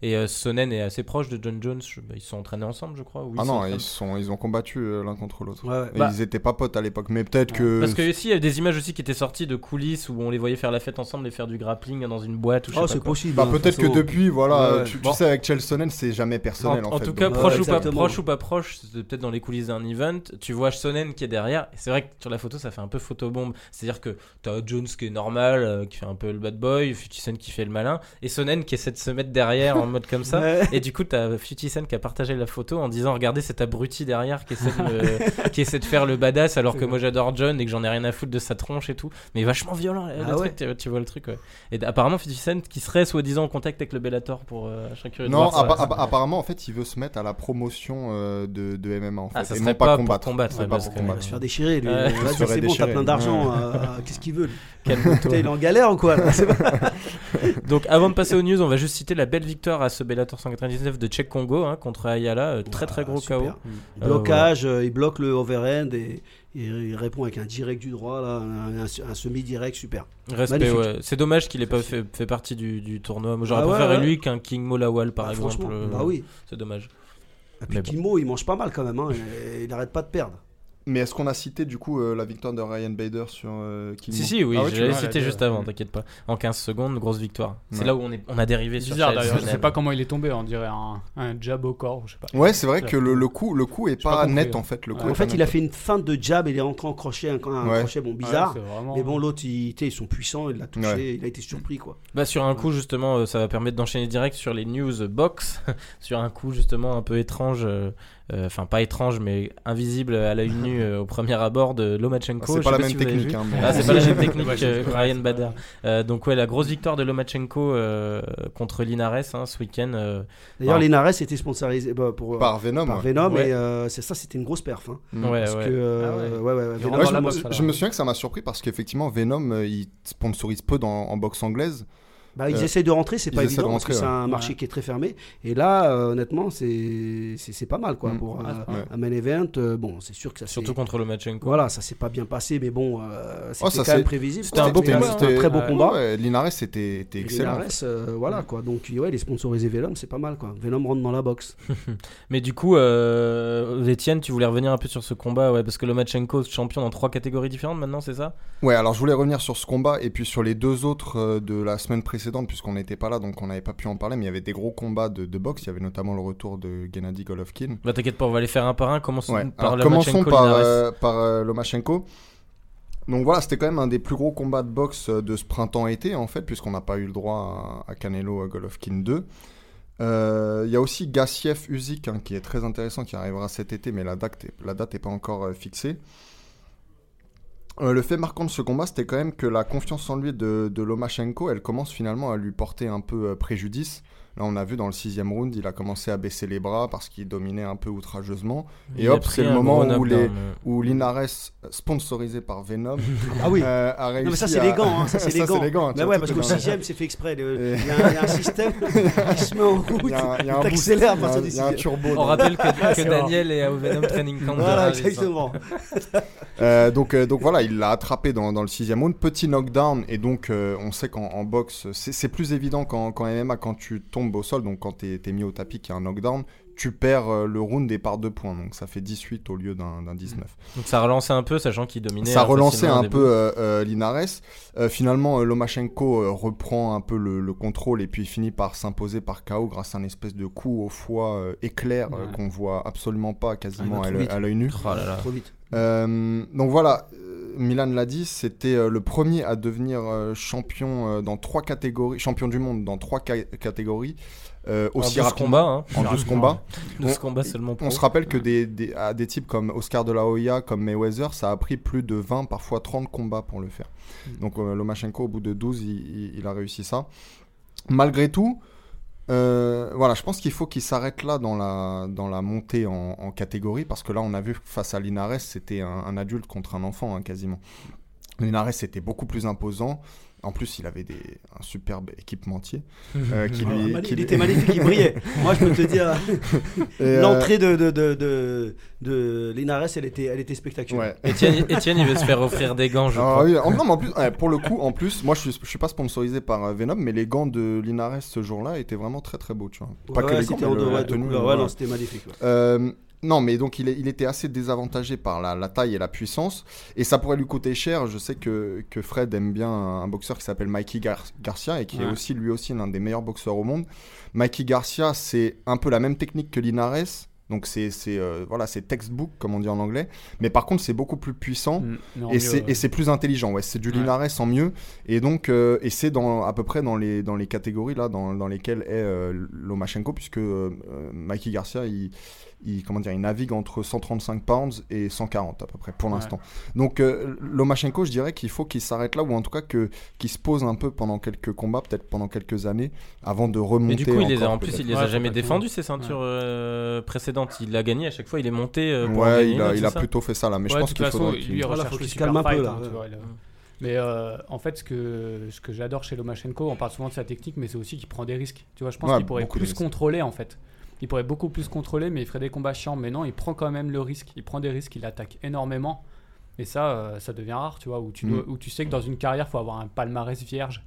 et euh, Sonnen est assez proche de John Jones. Je- bah, ils se sont entraînés ensemble, je crois. ou ils Ah non, ils, sont, ils ont combattu euh, l'un contre l'autre. Ouais, ouais. Et Bah- ils étaient pas potes à l'époque, mais peut-être que. Parce que ici, il y a des images aussi qui étaient sorties de coulisses où on les voyait faire la fête ensemble et faire du grappling dans une boîte ou je sais Oh, pas c'est quoi. possible. Bah, hein, peut-être que façon. depuis, voilà, Ouais, ouais. tu, tu Bon. sais, avec Chael Sonnen, c'est jamais personnel En, en, en fait. tout cas, donc, Ouais, proche, ou pas, exactement. proche ou pas proche, c'était peut-être dans les coulisses d'un event. Tu vois Sonnen qui est derrière. Et c'est vrai que sur la photo, ça fait un peu photobombe. C'est-à-dire que t'as Jones qui est normal, euh, qui fait un peu le bad boy, 50 Cent qui fait le malin, et Sonnen qui essaie de se mettre derrière en mode comme ça. Ouais. Et du coup, t'as 50 Cent qui a partagé la photo en disant Regardez cet abruti derrière qui essaie de, me- [laughs] qui essaie de faire le badass alors que moi j'adore John et que j'en ai rien à foutre de sa tronche et tout. Mais vachement violent, le Ah truc, tu, tu vois le truc, ouais. Et apparemment, 50 Cent qui serait soi-disant en contact avec le Bellator pour euh, curieux de Non, voir ça. appa- appa- apparemment, en fait, il veut se mettre à la promotion euh, de, de MMA en fait. Ah, ça et serait non pas, pas pour combattre. combattre, ouais, pas pour que- Il va combattre. se faire déchirer, lui. C'est bon, t'as plein d'argent. Ouais. euh, Qu'est-ce qu'il veut [laughs] Il est en galère ou quoi [laughs] Donc avant de passer aux news, on va juste citer la belle victoire à ce Bellator 199 de Czech Congo hein, contre Ayala, euh, très très Ah, gros super. KO. Il Blocage, euh, il bloque le overhand et et il répond avec un direct du droit, là, un, un- un semi-direct, super. Respect, ouais. C'est dommage qu'il ait pas fait, fait partie du, du tournoi. Moi, j'aurais Ah ouais, préféré ouais. lui qu'un King Molawal par Bah, exemple. euh, bah oui. C'est dommage. Et puis Mais bon. Kimo, il mange pas mal quand même, hein, et il arrête pas de perdre. Mais est-ce qu'on a cité du coup euh, la victoire de Ryan Bader sur euh, Kimmo Si, si, oui, Ah ouais, tu j'allais vois, citer la- juste avant, t'inquiète pas. En 15 secondes, grosse victoire. C'est Ouais. là où on, est, on a dérivé C'est sur bizarre d'ailleurs, je sais pas comment il est tombé, on dirait un, un jab au corps, je sais pas. Ouais, c'est vrai que le, le coup, le coup est pas net hein. en fait. Le coup Ouais. En fait, il a fait une feinte de jab et il est rentré en crochet, un, un Ouais. crochet bon bizarre. vraiment- mais bon, l'autre, il- ils sont puissants, il l'a touché, Ouais. il a été surpris quoi. Bah, sur un coup, justement, euh, ça va permettre d'enchaîner direct sur les news box. [laughs] sur un coup, justement, un peu étrange. Euh, euh, Enfin, pas étrange, mais invisible à l'œil nu euh, au premier abord de Ah, Lomachenko. C'est Je pas la même technique. hein, Ah, c'est pas la même technique [laughs] que c'est- Ryan Bader. c'est- Euh, donc ouais, la grosse victoire de Lomachenko euh, contre Linares hein, ce week-end. euh, D'ailleurs, Ah. Linares était sponsorisé bah, pour, Par Venom. par. Venom Ouais. et euh, c'est ça, c'était une grosse perf. hein. Mm. ouais, Parce ouais. que, euh, Ah ouais. ouais, ouais, Venom, je, me- je souviens que ça m'a surpris parce qu'effectivement Venom euh, il sponsorise peu dans, en boxe anglaise. Bah, ils Euh, essayent de rentrer, c'est pas essaient de évident parce que c'est un marché Ouais. qui est très fermé. Et là, euh, honnêtement, c'est pas mal quoi Mm. pour Ah, euh, mal. un main event. euh, bon, c'est sûr que ça Surtout contre Lomachenko. Voilà, ça s'est pas bien passé, mais bon, euh, c'était Oh, quand même prévisible. c'était un beau C'était combat, C'était un C'était- très beau combat. Ouais, Linares était, était Et excellent. Linares, euh, voilà quoi. Donc ouais, les sponsorisés Venom, c'est pas mal quoi. Venom rentre dans la boxe. [laughs] Mais du coup, euh, Etienne, tu voulais revenir un peu sur ce combat, ouais, parce que Lomachenko champion dans trois catégories différentes maintenant, c'est ça? Ouais, alors je voulais revenir sur ce combat et puis sur les deux autres de la semaine précédente, puisqu'on n'était pas là, donc on n'avait pas pu en parler, mais il y avait des gros combats de, de boxe. Il y avait notamment le retour de Gennady Golovkin. Bah t'inquiète pas, on va les faire un par un. Commençons Ouais. par Alors, commençons par, euh, par euh, Lomachenko. Donc voilà, c'était quand même un des plus gros combats de boxe euh, de ce printemps-été, en fait, puisqu'on n'a pas eu le droit à, à Canelo à Golovkin 2. Euh, Il y a aussi Gassiev Usyk hein, qui est très intéressant, qui arrivera cet été, mais la date est, la date est pas encore fixée. Euh, le fait marquant de ce combat, c'était quand même que la confiance en lui de, de Lomachenko, elle commence finalement à lui porter un peu euh, préjudice. Là, on a vu dans le sixième round, il a commencé à baisser les bras parce qu'il dominait un peu outrageusement. Il Et a hop, c'est le moment où, les, où Linares, sponsorisé par Venom, [laughs] Ah oui. euh, a réussi Non mais ça c'est à- les gants, hein, ça [laughs] c'est les gants. les gants, tu mais vois, ouais, parce qu'au dans- sixième c'est fait exprès. le- Et- [laughs] Il y, a un- il y a un système qui se met en route. Il y a un, il y a un boost, T'accélères à il y a partir un- du il y a un sixième. turbo. On rappelle que, que c'est Daniel est au Venom Training Camp. Voilà, hein. exactement. Euh, donc, euh, donc voilà, il l'a attrapé dans, dans le sixième round. Petit knockdown, et donc euh, on sait qu'en en boxe, c'est plus évident qu'en qu'en MMA quand tu tombes au sol, donc quand tu es, mis au tapis qu'il y a un knockdown, tu perds euh, le round et par deux points. Donc ça fait 18 au lieu d'un d'un 19. Donc ça relançait un peu, sachant qu'il dominait. Ça euh, relançait un peu euh, euh, Linares. Euh, finalement, euh, Lomachenko euh, reprend un peu le, le contrôle et puis finit par s'imposer par KO grâce à un espèce de coup au foie euh, éclair euh, Ouais. qu'on voit absolument pas quasiment Ah, à l'œil- nu. Oh là là. Trop vite. Euh, donc voilà, Milan l'a dit, c'était le premier à devenir champion dans trois catégories, champion du monde dans trois ca- catégories. Euh, En aussi 12 rapidement combats, hein. en 12 combats. 12 On- combats seulement pro. On se rappelle que des, des- à des types comme Oscar de la Hoya, comme Mayweather, ça a pris plus de 20, parfois 30 combats pour le faire. Mm. Donc euh, Lomachenko, au bout de 12, il, il- il a réussi ça. Malgré tout, euh, voilà, je pense qu'il faut qu'il s'arrête là dans la, dans la montée en, en catégorie, parce que là, on a vu que face à Linares, c'était un, un adulte contre un enfant, hein, quasiment. Linares était beaucoup plus imposant. En plus, il avait des, un superbe équipementier. [laughs] euh, qui lui, Ah, qui il lui- était magnifique, il brillait. Moi, je peux te dire, [laughs] euh, l'entrée de, de, de, de, de Linares, elle était, elle était spectaculaire. ouais. [laughs] Étienne, Étienne, il veut se faire offrir des gants, je Ah crois. oui, en, non, mais en plus, ouais, pour le coup, en plus, moi je suis, je suis pas sponsorisé par euh, Venom, mais les gants de Linares ce jour-là étaient vraiment très très beaux, tu vois. Pas Ouais, que les gants, mais en le- la tenue. Ouais, non, c'était magnifique. ouais. Euh, non, mais donc il, est- il était assez désavantagé par la, la taille et la puissance, et ça pourrait lui coûter cher. Je sais que, que Fred aime bien un, un boxeur qui s'appelle Mikey Gar- Garcia et qui est aussi lui aussi l'un des meilleurs boxeurs au monde. Mikey Garcia, c'est un peu la même technique que Linares. Donc c'est euh, voilà c'est textbook comme on dit en anglais, mais par contre c'est beaucoup plus puissant Mm, et c'est ouais. plus intelligent ouais c'est du Ouais. Linares en mieux et donc euh, et c'est dans à peu près dans les dans les catégories là dans, dans lesquelles est euh, Lomachenko puisque euh, Mikey Garcia il, il comment dire il navigue entre 135 pounds et 140 à peu près pour Ouais. l'instant donc euh, Lomachenko je dirais qu'il faut qu'il s'arrête là ou en tout cas que qu'il se pose un peu pendant quelques combats peut-être pendant quelques années avant de remonter Mais du coup, il les a, en plus, il les Ouais, a jamais défendues, ces ceintures euh, précédentes. Il a gagné à chaque fois, il est monté euh, pour ouais il a, il plutôt fait ça là mais je pense qu'il faudrait qu'il il Voilà, recherche faut le qu'il se calme un peu, là, hein, il a- Mais euh, en fait, ce que, ce que j'adore chez Lomachenko, on parle souvent de sa technique, mais c'est aussi qu'il prend des risques. Tu vois, je pense Ouais, qu'il pourrait plus contrôler en fait. Il pourrait beaucoup plus contrôler, mais il ferait des combats chiants. Mais non, il prend quand même le risque. Il prend des risques, il attaque énormément. Et ça, euh, ça devient rare, tu vois, où tu, Mm. dois- où tu sais que dans une carrière, il faut avoir un palmarès vierge. Non,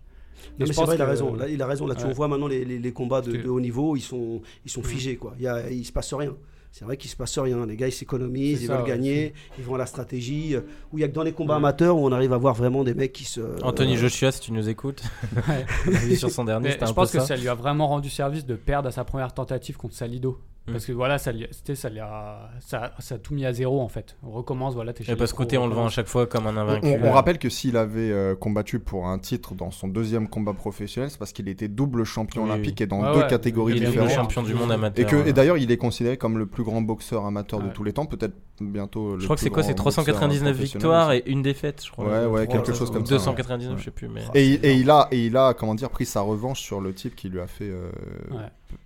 je mais c'est pense vrai, il a raison. Là, il a raison. Là, tu Ouais. voit maintenant les, les, les combats de, de haut niveau, ils sont, ils sont Mhm. figés. Quoi. Il, y a, il se passe rien. C'est vrai qu'il se passe rien. Les gars, ils s'économisent, ils ça, veulent ouais, gagner, ils vont à la stratégie. euh, Où il y a que dans les combats Ouais. amateurs où on arrive à voir vraiment des mecs qui se. Anthony euh, Joshua, si tu nous écoutes, [laughs] [laughs] sur son dernier, je un peu pense que ça. ça lui a vraiment rendu service de perdre à sa première tentative contre Salido. Mm. Parce que voilà, ça, ça, a, ça, ça a tout mis à zéro en fait. On recommence, voilà, t'es chez Et parce que côté, on le vend à chaque fois comme un invaincu. on- on rappelle que s'il avait euh, combattu pour un titre dans son deuxième combat professionnel, c'est parce qu'il était double champion Oui, olympique oui. et dans deux ouais. catégories Il est différent. double différentes. champion du monde Et, amateur. que, et d'ailleurs, il est considéré comme le plus grand boxeur amateur de Ouais. tous les temps, peut-être bientôt. le Je crois que c'est quoi C'est boxeur 399 professionnel victoires et une défaite, je crois. Ouais, ouais, Ou quelque chose comme ça, 299, ouais. je sais plus. Mais... Et, il- et il a, et il a, comment dire, pris sa revanche sur le type qui lui a fait euh, Ouais.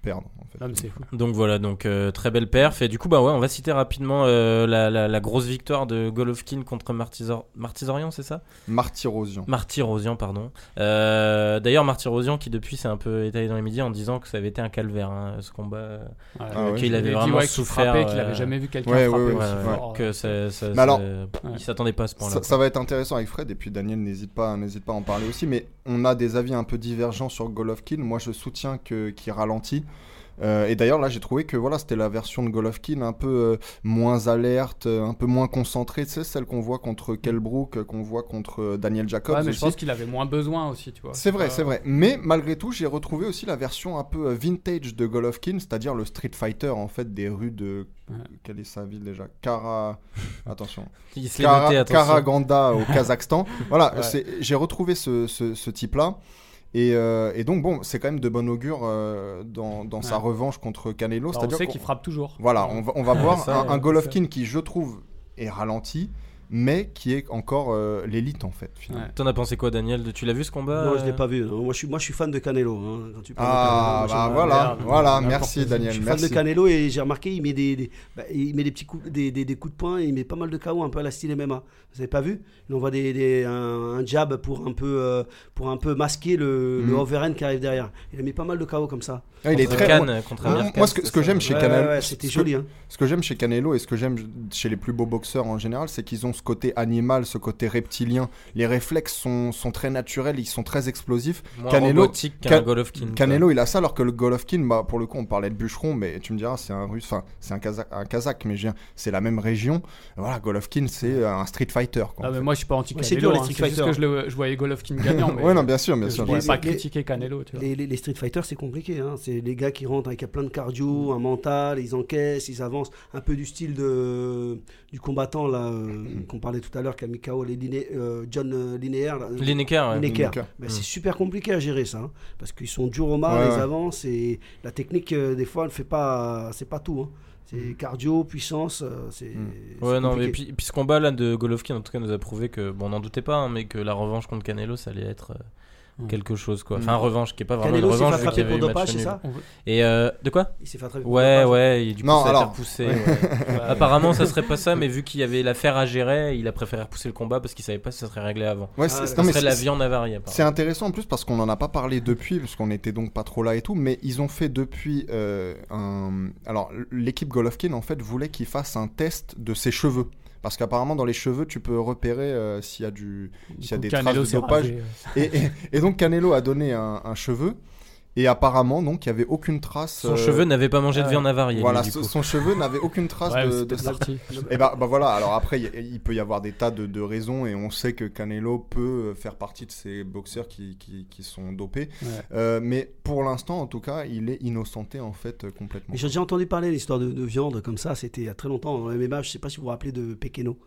Perdre. En fait. Non, mais c'est fou. Donc voilà, donc euh, très belle perf. Et du coup, bah ouais, on va citer rapidement euh, la, la- la grosse victoire de Golovkin contre Martizor... Martizorian, c'est ça? Martyrosian. Martyrosian, pardon. Euh, D'ailleurs, Martyrosian qui depuis s'est un peu étalé dans les médias en disant que ça avait été un calvaire, hein, ce combat. Ouais. Ah ouais. qu'il Il avait dit, vraiment ouais, souffert. qu'il euh, avait jamais vu quelqu'un ouais, frapper ouais, ouais, aussi que ça, ça- Mais ça- alors- il s'attendait pas à ce point-là. Ça, ça va être intéressant avec Fred et puis Daniel n'hésite pas, n'hésite pas à en parler aussi. Mais on a des avis un peu divergents sur Golovkin. Moi, je soutiens que qu'il ralentit. Euh, et d'ailleurs, là, j'ai trouvé que voilà, c'était la version de Golovkin un peu euh, moins alerte, euh, un peu moins concentrée. Tu sais, celle qu'on voit contre Kelbrook, qu'on voit contre euh, Daniel Jacobs. Ouais, mais je aussi. pense qu'il avait moins besoin aussi, tu vois. C'est vrai, c'est vrai. Mais malgré tout, j'ai retrouvé aussi la version un peu vintage de Golovkin, c'est-à-dire le Street Fighter en fait des rues de Ouais. quelle est sa ville déjà? Kara. [laughs] Attention. Il l'est noté, Kara- attention. Karaganda au Kazakhstan. [laughs] voilà, Ouais. j'ai retrouvé ce, ce- ce type-là. Et, euh, et donc, bon, c'est quand même de bon augure euh, dans, dans sa revanche contre Canelo. Alors, on C'est-à-dire sait qu'il frappe toujours. Voilà, on va, on va [laughs] voir Ça, un, Golovkin qui, je trouve, est ralenti, mais qui est encore euh, l'élite en fait. Finalement. Ouais. T'en as pensé quoi, Daniel? Tu l'as vu ce combat Non, je l'ai euh pas vu. non. Moi, je suis, moi, je suis fan de Canelo. hein. Quand tu parles de Ah, Canelo, bah voilà, merde. voilà, merci. Daniel, Je suis merci. fan de Canelo et j'ai remarqué, il met des, des- bah, il met des petits coups, des, des- des coups de poing, et il met pas mal de KO, un peu à la style MMA. Vous avez pas vu? Il envoie des, des- un, un jab pour un peu, euh, pour un peu masquer le, le Mhm. overhand qui arrive derrière. Il a mis pas mal de KO comme ça. Ah, il est très. Cannes, moi- contre moi, Amir moi, Khan, ce que, que j'aime chez Ouais, Canelo, ouais, c'était joli. Hein. Ce que j'aime chez Canelo et ce que j'aime chez les plus beaux boxeurs en général, c'est qu'ils ont ce côté animal, ce côté reptilien. Les réflexes sont, sont très naturels, ils sont très explosifs. Moins Canelo- Can- Golovkin. quoi. Canelo, il a ça, alors que le Golovkin, bah, pour le coup, on parlait de bûcheron, mais tu me diras, c'est un russe, enfin, c'est un kazakh, un kazakh mais je c'est la même région. Voilà, Golovkin, c'est un street fighter. Quoi, Ah, mais moi, je suis pas anti Ouais, c'est dur, les hein. Street juste Fighter. que je, le- je voyais Golovkin gagnant. [laughs] mais ouais, non, bien sûr, bien je sûr. voulais Les- pas critiquer Canelo. Tu vois. Les, les- les Street Fighters, c'est compliqué. hein. C'est les gars qui rentrent avec plein de cardio, un mental, ils encaissent, ils avancent. Un peu du style de, du combattant là, euh, qu'on parlait tout à l'heure, qui a mis KO les liné- euh, John Linéaire. Lineker, ouais. Lineker. Lineker. Ben, Mm. C'est super compliqué à gérer ça. hein, parce qu'ils sont durs au mal, Ouais, ils ouais. avancent. Et la technique, euh, des fois, elle fait pas, c'est pas tout. hein. C'est cardio, puissance. euh, c'est. Mm. c'est Ouais, non, mais puis ce combat là de Golovkin, en tout cas, nous a prouvé que, bon, on n'en doutait pas, hein, mais que la revanche contre Canelo, ça allait être euh, Mm. quelque chose, quoi. Mm. Enfin, revanche qui est pas vraiment Canelo une fait revanche, vu y avait pour dopage, c'est ça Et euh, de quoi Il s'est fait attraper pour Ouais, dopage. ouais, et du coup, Non, ça a alors, repoussé. ouais. ouais. [laughs] Apparemment, ça serait pas ça, mais vu qu'il y avait l'affaire à gérer, il a préféré repousser le combat parce qu'il savait pas si ça serait réglé avant. Ouais, Ah, c'est- ouais. Serait la viande avariée, apparemment. C'est intéressant en plus parce qu'on n'en a pas parlé depuis, parce qu'on était donc pas trop là et tout, mais ils ont fait depuis euh, un... Alors, l'équipe Golovkin, en fait, voulait qu'il fasse un test de ses cheveux. Parce qu'apparemment, dans les cheveux, tu peux repérer euh, s'il y a du... Du S'il y a coup, des Canelo traces de dopage. Et, et- et donc, Canelo a donné un, un cheveu, et apparemment, donc, il n'y avait aucune trace... Son euh, cheveu n'avait pas mangé de ouais. viande avariée. lui, Voilà, du son coup. son cheveu n'avait aucune trace Ouais, de, de et bah, bah voilà, alors après, il il peut y avoir des tas de, de raisons et on sait que Canelo peut faire partie de ces boxeurs qui, qui, qui sont dopés. Ouais. Euh, mais pour l'instant, en tout cas, il est innocenté en fait euh, complètement. J'ai déjà entendu parler de l'histoire de, de viande comme ça, c'était il y a très longtemps dans le MMA, je sais pas si vous vous rappelez de Pekeno,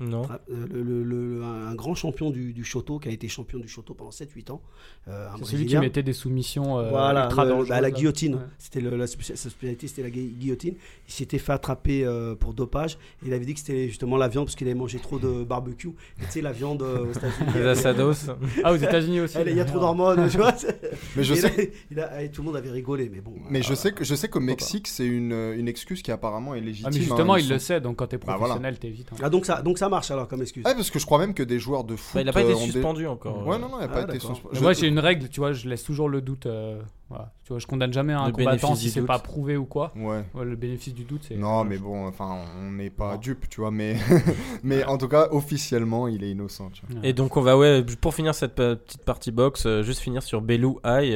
Non. Euh, le- le- le- un grand champion du, du Shoto qui a été champion du Shoto pendant 7-8 ans. euh, C'est celui qui mettait des soumissions euh, Voilà, ultra le- dangereuses, bah, la guillotine. Ouais. C'était le- la sa spécialité, c'était la gui- guillotine. Il s'était fait attraper euh, pour dopage. Et il avait dit que c'était justement la viande parce qu'il avait mangé trop de barbecue. Et tu sais, la viande aux États-Unis. [laughs] Les asados. Ah, aux États-Unis aussi. elle- Il y a trop d'hormones, tu vois. [laughs] Mais je Et sais, là, il a- et tout le monde avait rigolé, mais bon. mais euh, je sais que je sais qu'au Mexique, c'est une, une excuse qui apparemment est légitime. Ah, mais justement, hein, il ils le sait, donc quand t'es Bah, voilà. professionnel, t'évites. hein. Ah, donc ça, donc ça marche alors comme excuse. Ouais, parce que je crois même que des joueurs de foot. Bah, il a pas été euh, suspendu encore. Ouais, non, non, il n'a Ah, pas été suspendu. Je- moi, j'ai une règle, tu vois, je laisse toujours le doute. euh, voilà. Tu vois, je condamne jamais un Le combattant si c'est pas prouvé ou quoi. Ouais. Ouais, le bénéfice du doute, c'est. Non, mais bon, enfin, on n'est pas Non. dupe, tu vois, mais, [laughs] mais en tout cas, officiellement, il est innocent. Tu vois. Ouais. Et donc on va ouais pour finir cette euh, petite partie box, euh, juste finir sur Belou High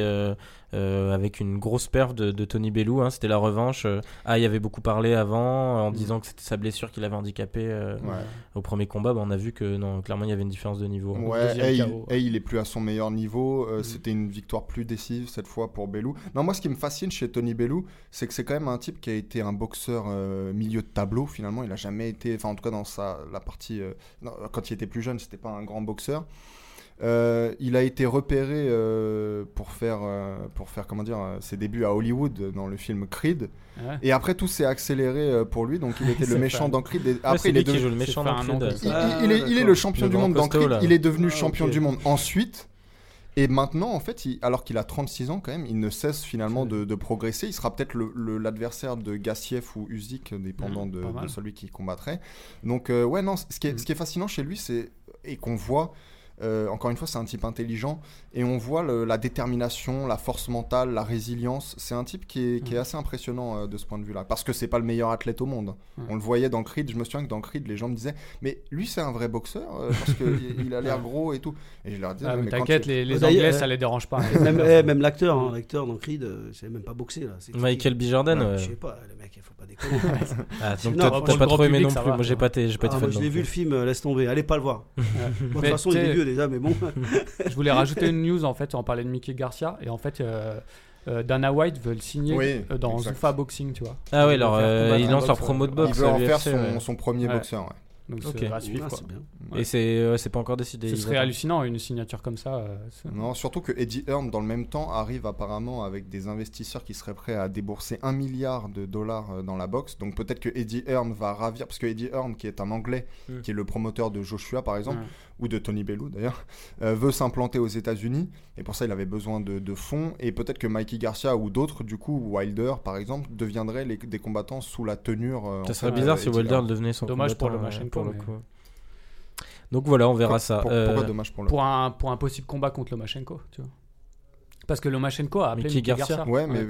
euh, euh, avec une grosse perf de, de Tony Belou. hein, C'était la revanche. Euh, High avait beaucoup parlé avant en Mm. disant que c'était sa blessure qui l'avait handicapé euh, Ouais. au premier combat. Bah, on a vu que non clairement il y avait une différence de niveau. Ouais, deuxième et il, et il est plus à son meilleur niveau. euh, Mhm. C'était une victoire plus décisive cette fois pour Belou. Non, moi, ce qui me fascine chez Tony Belou, c'est que c'est quand même un type qui a été un boxeur euh, milieu de tableau. Finalement, il a jamais été, enfin, en tout cas dans sa la partie euh, non, quand il était plus jeune, c'était pas un grand boxeur. Euh, il a été repéré euh, pour faire euh, pour faire comment dire ses débuts à Hollywood dans le film Creed. Ouais. Et après tout s'est accéléré pour lui, donc il [laughs] était le méchant dans Creed. Et après, c'est il est lui qui devenu- joue le méchant dans Creed. il, Ah, il est, il est d'accord. le champion Le du monde dans costaud, Creed. là. Il est devenu Ah, champion du monde ensuite. Et maintenant, en fait, il- alors qu'il a 36 ans quand même, il ne cesse finalement de, de progresser. Il sera peut-être l'adversaire de Gassiev ou Usyk, dépendant Mmh, de, celui qui combattrait. Donc, euh, ouais, non, ce qui est, Mmh. ce qui est fascinant chez lui, c'est et qu'on voit. Euh, encore une fois, c'est un type intelligent et on voit le- la détermination, la force mentale, la résilience. C'est un type qui est, qui est Mm. assez impressionnant euh, de ce point de vue-là. Parce que c'est pas le meilleur athlète au monde. Mm. On le voyait dans Creed. Je me souviens que dans Creed, les gens me disaient Mais lui, c'est un vrai boxeur euh, parce qu'il il a l'air [laughs] gros et tout. Et je leur disais Ah, T'inquiète, les, Anglais, euh, ça les dérange pas. [laughs] Même, [laughs] même l'acteur, hein, l'acteur dans Creed, euh, savait même pas là. C'est qui Michael B Jordan. Ouais, ouais. Je sais pas, le mec, il faut pas déconner. Ah, donc t'as pas trop aimé non plus. Moi j'ai pas été j'ai pas Ah, moi, je l'ai vu le film, laisse tomber. Allez pas le voir. De toute façon, il est vieux déjà, mais bon. [laughs] Je voulais rajouter une news en fait, on parlait de Mickey Garcia et en fait euh, euh, Dana White veut le signer Oui, euh, dans exact. Zuffa Boxing, tu vois. Ah veulent alors euh, ils un lancent leur promo de il boxe. veut à en faire son, ouais. son premier Ouais. boxeur. ouais. Donc Ok. c'est à suivre Ah, bien. Et c'est c'est pas encore décidé. Ce serait hallucinant une signature comme ça. euh, Non, surtout que Eddie Hearn, dans le même temps, arrive apparemment avec des investisseurs qui seraient prêts à débourser un milliard de dollars euh, dans la boxe. Donc peut-être que Eddie Hearn va ravir, parce que Eddie Hearn, qui est un Anglais, Mm. qui est le promoteur de Joshua par exemple. Ou de Tony Bellew d'ailleurs, euh, veut s'implanter aux États-Unis. Et pour ça, il avait besoin de, de fonds. Et peut-être que Mikey Garcia ou d'autres, du coup, Wilder par exemple, deviendraient les- des combattants sous la tenure. euh, Ça serait bizarre de si Wilder devenait son Dommage pour combattant, le euh, Lomachenko, pour le mais- coup. Donc voilà, on verra Pour- ça. pour- Euh, Pourquoi dommage pour le Pour un, pour un possible combat contre Lomachenko, tu vois. Parce que Lomachenko a appelé Mickey Mickey Garcia. Garcia. Ouais, mais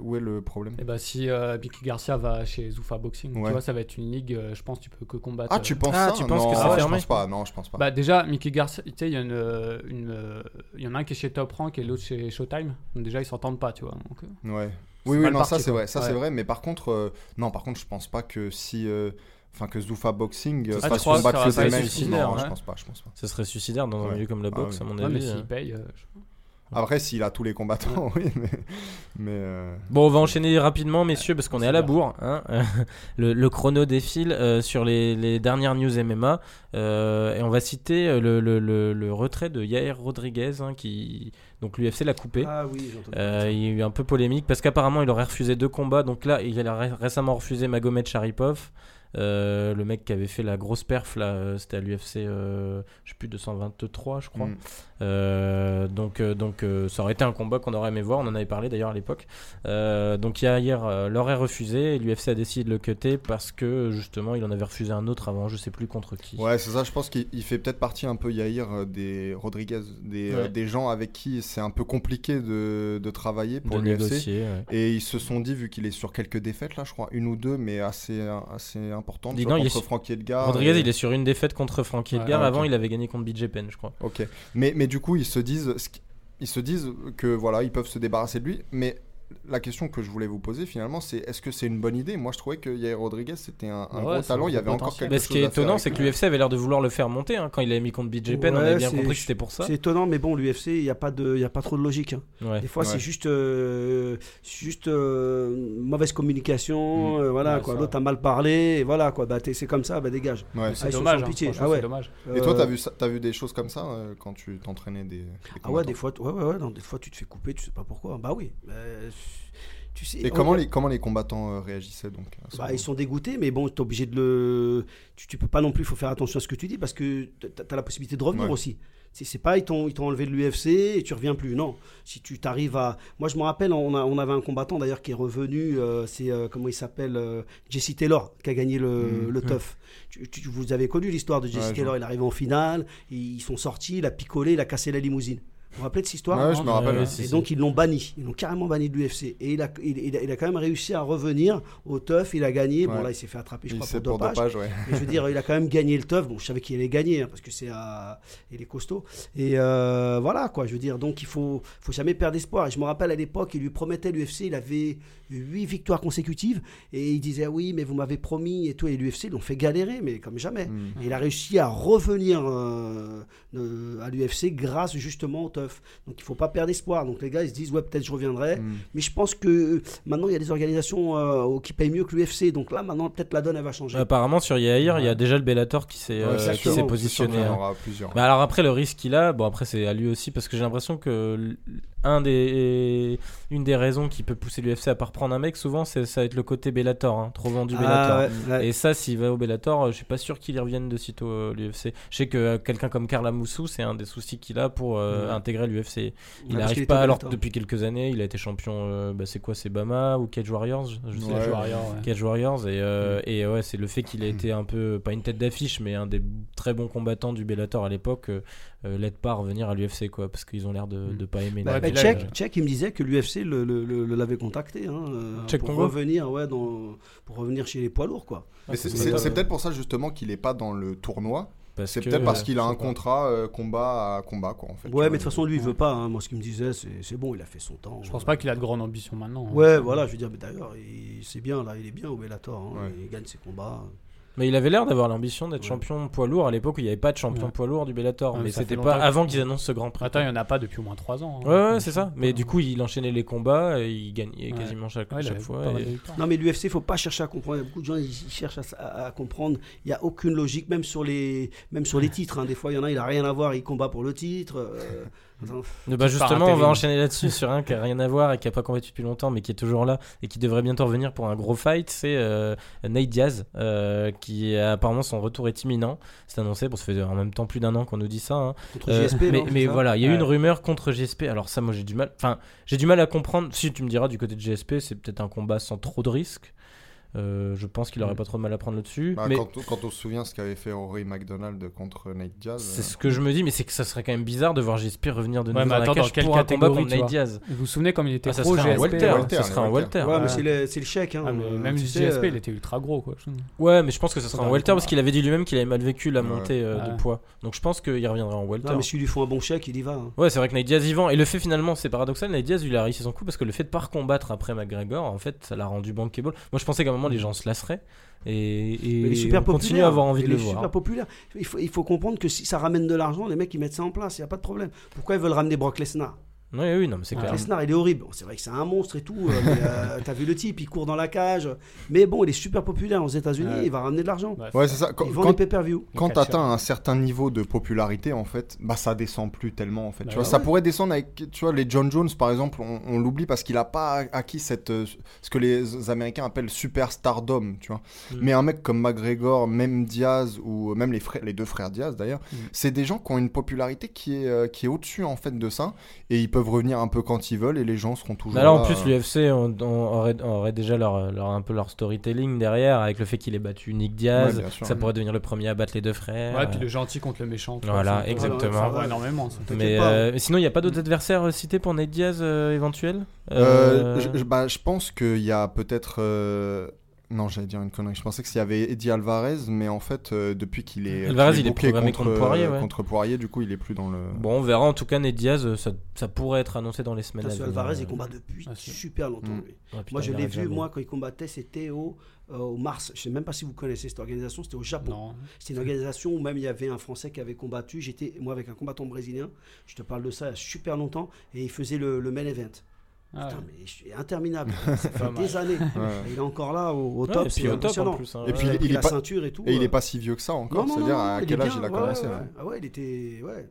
où est le problème Et bah si euh, Mickey Garcia va chez Zuffa Boxing, Ouais. tu vois, ça va être une ligue, euh, je pense, tu peux que combattre. Ah, tu euh, penses Ah, ça tu penses Non, que c'est je fermé pense pas. Non, je pense pas. Bah déjà, Mickey Garcia, tu sais, il y, a une, une, y en a un qui est chez Top Rank et l'autre chez Showtime. Donc déjà, ils s'entendent pas, tu vois. Donc, euh, Ouais. Oui, oui, non, parti, ça c'est vrai, ça c'est vrai, mais par contre, euh, non, par contre, je pense pas que si, euh, enfin, que Zuffa Boxing Ah, fasse combattre être suicidaire, Non, je pense pas, je pense pas. Ce serait suicidaire dans un Ouais. milieu comme la Ah boxe, oui. à mon ouais, mais avis. s'il paye, euh, je- Après, s'il a tous les combattants, [laughs] oui, mais, mais euh, Bon, on va enchaîner rapidement, messieurs, parce qu'on est à la bourre. hein. [laughs] le, le chrono défile euh, sur les, les dernières news MMA. euh, et on va citer le, le- le- le retrait de Yair Rodriguez, hein, qui. Donc l'UFC l'a coupé. Ah oui. Euh, il y a eu un peu polémique parce qu'apparemment il aurait refusé deux combats. Donc là, il a ré- récemment refusé Magomed Sharipov, euh, le mec qui avait fait la grosse perf là, euh, c'était à l'UFC, euh, je sais plus 223 je crois. mm. Euh, donc donc ça aurait été un combat qu'on aurait aimé voir. On en avait parlé d'ailleurs à l'époque. Donc il y a hier l'aurait refusé et l'UFC a décidé de le cutter parce que justement il en avait refusé un autre avant, je sais plus contre qui. Ouais, c'est ça, je pense qu'il il fait peut-être partie un peu Yair des Rodriguez, des, Ouais. des gens avec qui c'est un peu compliqué de, de travailler pour l'UFC. ouais. Et ils se sont dit, vu qu'il est sur quelques défaites là, je crois, une ou deux, mais assez, assez non, est contre sur- Frankie Edgar. Rodriguez, et- il est sur une défaite contre Frankie Edgar. ah, Avant, il avait gagné contre BJ Penn, je crois. Ok. Mais, mais du coup, ils se disent, ils se disent que voilà, ils peuvent se débarrasser de lui. Mais la question que je voulais vous poser finalement, c'est est-ce que c'est une bonne idée? Moi, je trouvais que Yair Rodriguez c'était un, un Ouais, gros talent. Il y avait encore potentiel. quelque Mais chose ce qui est étonnant, c'est que l'UFC avait l'air de vouloir le faire monter. hein. Quand il avait mis contre BJ Penn, on avait bien c'est- compris que c'était pour ça. C'est étonnant, mais bon, l'UFC, il n'y a, pas de- il y a pas trop de logique. hein. Ouais. Des fois, Ouais. c'est juste, euh, juste euh, mauvaise communication. Mm. euh, voilà, Ouais, quoi. L'autre a mal parlé. Et voilà, quoi. Bah, c'est comme ça, bah, dégage. Ouais. C'est dommage, hein, Ah dommage. Et toi, t'as vu, t'as vu des choses comme ça quand tu t'entraînais des, Ah ouais, des fois, ouais, ouais, ouais, non, des fois, tu te fais couper, tu sais pas pourquoi. Bah oui. Tu sais. Et on- comment les, comment les combattants euh, réagissaient donc Bah, ils sont dégoûtés, mais bon, tu es obligé de le. Tu, tu peux pas non plus, il faut faire attention à ce que tu dis parce que tu as, la possibilité de revenir Ouais. aussi. C'est pas, ils t'ont enlevé de l'UFC et tu reviens plus. Non. Si tu t'arrives à. Moi, je me rappelle, on, a- on avait un combattant d'ailleurs qui est revenu, euh, c'est. euh, comment il s'appelle Jesse Taylor, qui a gagné le, le TUF. Tu- tu- vous avez connu l'histoire de Jesse Ouais, Taylor, il est arrivé en finale, ils sont sortis, il a picolé, il a cassé la limousine. Vous vous rappelez de cette histoire Ouais, je me rappelle. si, et si. donc ils l'ont banni, ils l'ont carrément banni de l'UFC. Et il a, il, il a, il a quand même réussi à revenir au TUF, il a gagné. Bon là il s'est fait attraper je Il crois c'est pour pour dopage. dopage, ouais. [laughs] Mais je veux dire, il a quand même gagné le TUF. Bon je savais qu'il allait gagner hein, parce que c'est à... il est costaud. Et euh, voilà quoi, je veux dire, donc il faut, faut jamais perdre espoir. Et je me rappelle à l'époque, il lui promettait l'UFC, il avait 8 victoires consécutives. Et il disait oui mais vous m'avez promis et tout. Et l'UFC l'ont fait galérer mais comme jamais. Mm. Et il a réussi à revenir euh, euh, à l'UFC grâce justement au Donc il faut pas perdre espoir. Donc les gars ils se disent ouais peut-être je reviendrai. Mm. Mais je pense que euh, maintenant il y a des organisations euh, qui payent mieux que l'UFC. Donc là maintenant peut-être la donne elle va changer. Apparemment, sur Yair, il y a déjà le Bellator qui s'est euh, Ouais, sûr, positionné. qu'il y en hein. aura plusieurs. Bah alors après le risque qu'il a, bon après c'est à lui aussi parce que j'ai l'impression que l- un des une des raisons qui peut pousser l'UFC à pas reprendre un mec souvent c'est ça va être le côté Bellator, hein, trop vendu Bellator. Ah, ouais, ouais. Et ça, s'il va au Bellator, euh, je suis pas sûr qu'il y revienne de sitôt euh, l'UFC. Je sais que euh, quelqu'un comme Carla Moussou, c'est un des soucis qu'il a pour euh, Ouais. intégrer l'UFC. Il n'arrive était pas, alors Bellator. depuis quelques années, il a été champion, euh, bah, c'est quoi, c'est Bama ou Cage Warriors Je sais Warrior, ouais. Cage Warriors et, Mm. et ouais c'est le fait qu'il ait été un peu pas une tête d'affiche mais un des très bons combattants du Bellator à l'époque euh, l'aide pas à revenir à l'UFC quoi parce qu'ils ont l'air de, Mm. de pas aimer Bah, bah, Tchèque, euh, Tchèque, il me disait que l'UFC le, le- le- le l'avait contacté hein, euh, pour revenir, ouais, dans, pour revenir chez les poids lourds quoi. Mais c'est c'est c'est- pas- c'est peut-être pour ça justement qu'il est pas dans le tournoi. parce C'est que, peut-être parce qu'il a un contrat euh, combat à combat quoi en fait. Ouais, mais de toute façon lui il veut pas. hein. Moi ce qu'il me disait c'est c'est bon, il a fait son temps. Je pense pas qu'il a de grande ambition maintenant. hein. Ouais, voilà, je veux dire, mais d'ailleurs, il- c'est bien là, il est bien au Bellator, hein. Ouais. il gagne ses combats. Mais il avait l'air d'avoir l'ambition d'être Ouais. champion poids lourd à l'époque où il n'y avait pas de champion Ouais. poids lourd du Bellator Ouais, mais c'était pas avant qu'ils annoncent ce grand prix Attends, il y en a pas depuis au moins 3 ans. hein. ouais ouais c'est ça mais du coup il enchaînait les combats et il gagnait Ouais. quasiment chaque, chaque fois et-. Non, mais l'UFC, il faut pas chercher à comprendre. Il y a beaucoup de gens ils cherchent à, s- à- à comprendre. Il n'y a aucune logique, même sur les, même sur les titres. hein. Des fois, il y en a, il n'a rien à voir, il combat pour le titre. euh. [laughs] Bah justement, on va enchaîner là-dessus sur un qui a rien à voir et qui a pas combattu depuis longtemps, mais qui est toujours là et qui devrait bientôt revenir pour un gros fight. C'est euh, Nate Diaz, euh, qui a- apparemment son retour est imminent. C'est annoncé. Bon, ça fait en même temps plus d'un an qu'on nous dit ça. hein. Contre Euh, mais non, voilà, il y a eu Ouais. une rumeur contre GSP. Alors ça, moi j'ai du mal. Enfin, j'ai du mal à comprendre. Si tu me diras du côté de GSP, c'est peut-être un combat sans trop de risques. Euh, je pense qu'il aurait Mm. pas trop de mal à prendre là-dessus. Bah, mais quand, quand on se souvient ce qu'avait fait Rory McDonald contre Nate Diaz. c'est euh, ce que je me dis, mais c'est que ça serait quand même bizarre de voir GSP revenir de Ouais, nouveau dans la attends, cage pour un combat contre Nate Diaz. Vous vous souvenez comme il était Ah, ça serait un GSP welter, là Walter, ça serait un. Ouais, mais Ouais. c'est le, c'est le chèque. Hein, Ah, mais euh, même tu sais, GSP, euh, il était ultra gros quoi. Ouais, mais je pense que ça sera un welter parce qu'il avait dit lui-même qu'il avait mal vécu la montée euh, de poids. Donc je pense qu'il reviendra en welter. Non, mais s'il lui faut un bon chèque, il y va. hein. Ouais, c'est vrai que Nate Diaz y vend. Et le fait finalement, c'est paradoxal, Nate Diaz, il a réussi son coup parce que le fait de pas combattre après McGregor, en fait, ça l'a rendu bankable. Moi, je pensais les gens se lasseraient. Et, et Mais super on populaire. continue à avoir envie de le voir. super populaire. Il faut, il faut comprendre que si ça ramène de l'argent, les mecs ils mettent ça en place, il n'y a pas de problème. Pourquoi ils veulent ramener Brock Lesnar? Oui, oui, non, mais c'est clair. Lesnar il est horrible. Bon, c'est vrai que c'est un monstre et tout. euh, mais, euh, [laughs] T'as vu le type, il court dans la cage. Mais bon, il est super populaire aux États-Unis, Ouais. il va ramener de l'argent. Ouais, Ouais, c'est ça. Quand, Il vend quand, t'atteins un certain niveau de popularité, en fait, bah ça descend plus tellement, en fait. Bah tu vois, ouais. ça pourrait descendre avec, tu vois, les John Jones, par exemple, on, on l'oublie parce qu'il a pas acquis cette, euh, ce que les Américains appellent superstardom, tu vois. Mm. Mais un mec comme McGregor, même Diaz ou même les frères, les deux frères Diaz d'ailleurs, Mm. c'est des gens qui ont une popularité qui est, qui est au-dessus en fait de ça, et ils peuvent revenir un peu quand ils veulent, et les gens seront toujours. Bah là, en plus, euh, l'UFC on, on aurait, on aurait déjà leur, leur- un peu leur storytelling derrière, avec le fait qu'il ait battu Nick Diaz. Ouais, bien sûr. ça pourrait devenir le premier à battre les deux frères. Ouais, puis le gentil contre le méchant. Voilà, vois, exactement. Ça va énormément. ça. Mais, pas. euh, sinon, il n'y a pas d'autres adversaires euh, cités pour Nate Diaz euh, éventuels? Euh, Euh, je, je- bah, je pense qu'il y a peut-être. Non, j'allais dire une connerie. Je pensais qu'il y avait Eddie Alvarez, mais en fait, euh, depuis qu'il est. Alvarez, il est programmé contre Poirier, euh, ouais. contre Poirier, du coup, il est plus dans le. Bon, on verra. En tout cas, Nate Diaz, euh, ça, ça pourrait être annoncé dans les semaines à Parce que venir. Alvarez, il combat depuis Ah, super longtemps. Mm. lui. Putain, Moi, je l'ai vu, jamais. moi, quand il combattait, c'était au, euh, au Mars. Je sais même pas si vous connaissez cette organisation, c'était au Japon. C'était une organisation où même il y avait un Français qui avait combattu. J'étais, moi, avec un combattant brésilien. Je te parle de ça il y a super longtemps. Et il faisait le, le main event. Ah, Putain, ouais. mais je suis interminable. [laughs] Ça fait des années. Ouais. Il est encore là, au, au Ouais, top. et puis au top en plus. hein, Et puis, Il est la pas- ceinture et tout. Et il euh. est pas si vieux que ça encore, Non, non, c'est-à-dire non, à quel âge bien, il a ouais, commencé. ouais, Ouais, ouais. Ah ouais, il était. Ouais.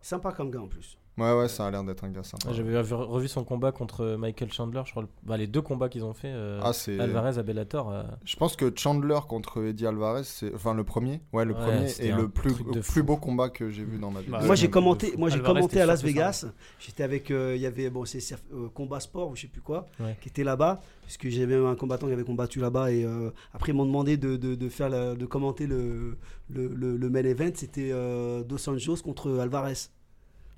Sympa comme gars en plus. Ouais, ouais, ça a l'air d'être un gars sympa. Ouais, J'avais vu- revu son combat contre Michael Chandler, je crois. bah, les deux combats qu'ils ont fait, euh, Ah, c'est. Alvarez à Bellator. euh, Je pense que Chandler contre Eddie Alvarez, c'est enfin le premier, ouais le Ouais, premier un le plus, plus beau combat que j'ai vu dans ma vie. Bah, moi j'ai commenté, moi j'ai Alvarez, commenté à Las. Vegas. J'étais avec, euh, il y avait bon c'est euh, Combat Sport ou je sais plus quoi, Ouais. qui était là-bas, puisque j'avais un combattant qui avait combattu là-bas et euh, après ils m'ont demandé de, de, de faire la- de commenter le le, le, le main event, c'était euh, Dos Anjos contre Alvarez.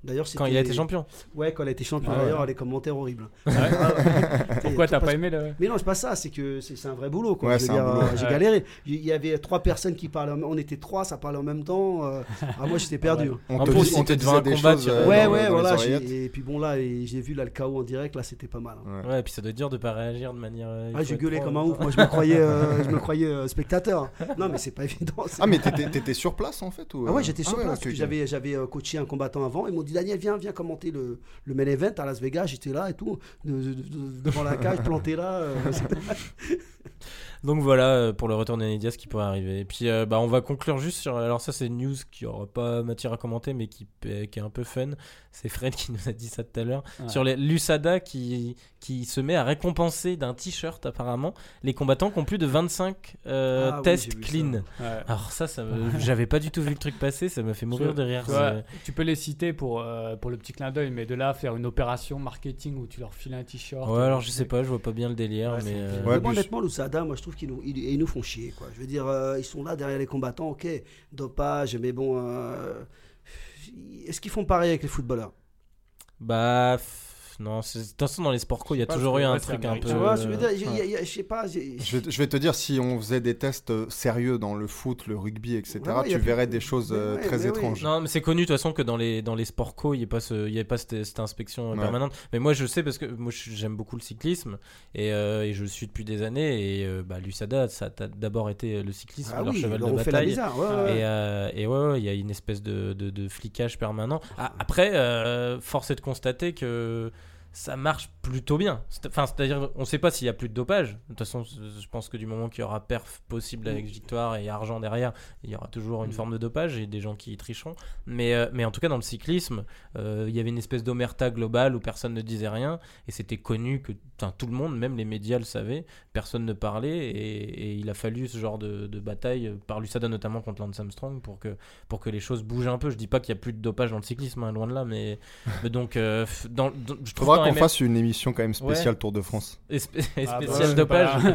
D'ailleurs Quand il a été champion. Ouais, quand il a été champion. Ah ouais. D'ailleurs, les commentaires horribles. [laughs] Ouais. Ah ouais. [laughs] Pourquoi t'as Parce- pas aimé le. Mais non, c'est pas ça, c'est que c'est un vrai boulot. Quoi. Ouais, J'ai Ouais. galéré. Il y avait trois personnes qui parlaient, en même- on était trois, ça parlait en même temps. euh, [laughs] ah, moi j'étais perdu. ouais. On En te, devant un des combat, euh, ouais, ouais, voilà. Et puis bon, là, et j'ai vu là, le chaos en direct, là c'était pas mal. hein. Ouais. Ouais, et puis ça doit être dur de pas réagir de manière. euh, Ah, j'ai gueulé comme un ouf. Moi, je me croyais, je me croyais spectateur. Non, mais c'est pas évident. Ah mais t'étais sur place en fait ou... Ah ouais, j'étais sur place. J'avais, j'avais coaché un combattant avant. Ils m'ont dit Daniel, viens, viens commenter le, le main event à Las Vegas. J'étais là et tout, de- de- de- devant la cage, [laughs] planté là. Donc voilà euh, pour le retour de Nate Diaz qui pourrait arriver. Et puis euh, bah, on va conclure juste sur. Alors ça c'est une news qui aura pas matière à commenter mais qui, euh, qui est un peu fun. C'est Fred [laughs] qui nous a dit ça tout à l'heure. Ouais. Sur les l'USADA qui, qui se met à récompenser d'un t-shirt apparemment les combattants qui ont plus de 25 euh, Ah oui, tests ça. clean. Ouais. Alors ça, ça me- [laughs] j'avais pas du tout vu le truc passer, ça m'a fait mourir de rire. C'est- tu peux les citer pour, euh, pour le petit clin d'œil, mais de là faire une opération marketing où tu leur files un t-shirt. Ouais, alors je sais pas, je vois pas bien le délire, Ouais, mais euh, Ouais, honnêtement, l'Oussada, moi je trouve qu'ils nous, ils, nous font chier. Quoi. Je veux dire, euh, ils sont là derrière les combattants, ok, dopage, mais bon. euh, Est-ce qu'ils font pareil avec les footballeurs? Bah non, de toute façon dans les sports co, il y a toujours eu un truc un peu. Tu vois, je veux dire, sais pas. vais, te- dire, si on faisait des tests euh, sérieux dans le foot, le rugby, etc., tu verrais des choses euh, ouais, très étranges. Non, mais c'est connu de toute façon que dans les, dans les sports co, il n'y a pas, ce, il y a pas cette, cette inspection euh, Ouais. permanente. Mais moi, je sais parce que moi, j'aime beaucoup le cyclisme et, euh, et je le suis depuis des années. Et euh, bah, l'USADA, ça a d'abord été le cyclisme, Ah leur oui, cheval de bataille. bizarre. ouais, ouais. Et, euh, et ouais, ouais, il y a une espèce de, de, de flicage permanent. Ah, après, euh, force est de constater que ça marche plutôt bien. Enfin, c'est-à-dire, on ne sait pas s'il y a plus de dopage. De toute façon, je pense que du moment qu'il y aura perf possible avec victoire et argent derrière, il y aura toujours une Mm. forme de dopage et des gens qui y tricheront. Mais, euh, mais en tout cas, dans le cyclisme, euh, il y avait une espèce d'omerta globale où personne ne disait rien et c'était connu que tout le monde, même les médias le savaient, personne ne parlait et, et il a fallu ce genre de, de bataille par l'USADA notamment contre Lance Armstrong pour que, pour que les choses bougent un peu. Je dis pas qu'il y a plus de dopage dans le cyclisme, hein, loin de là, mais, mais donc euh, f- dans, dans- je trouve qu'on MM. fasse une émission quand même spéciale Tour de France. Et spé- et Ah, bah, dopage. bah,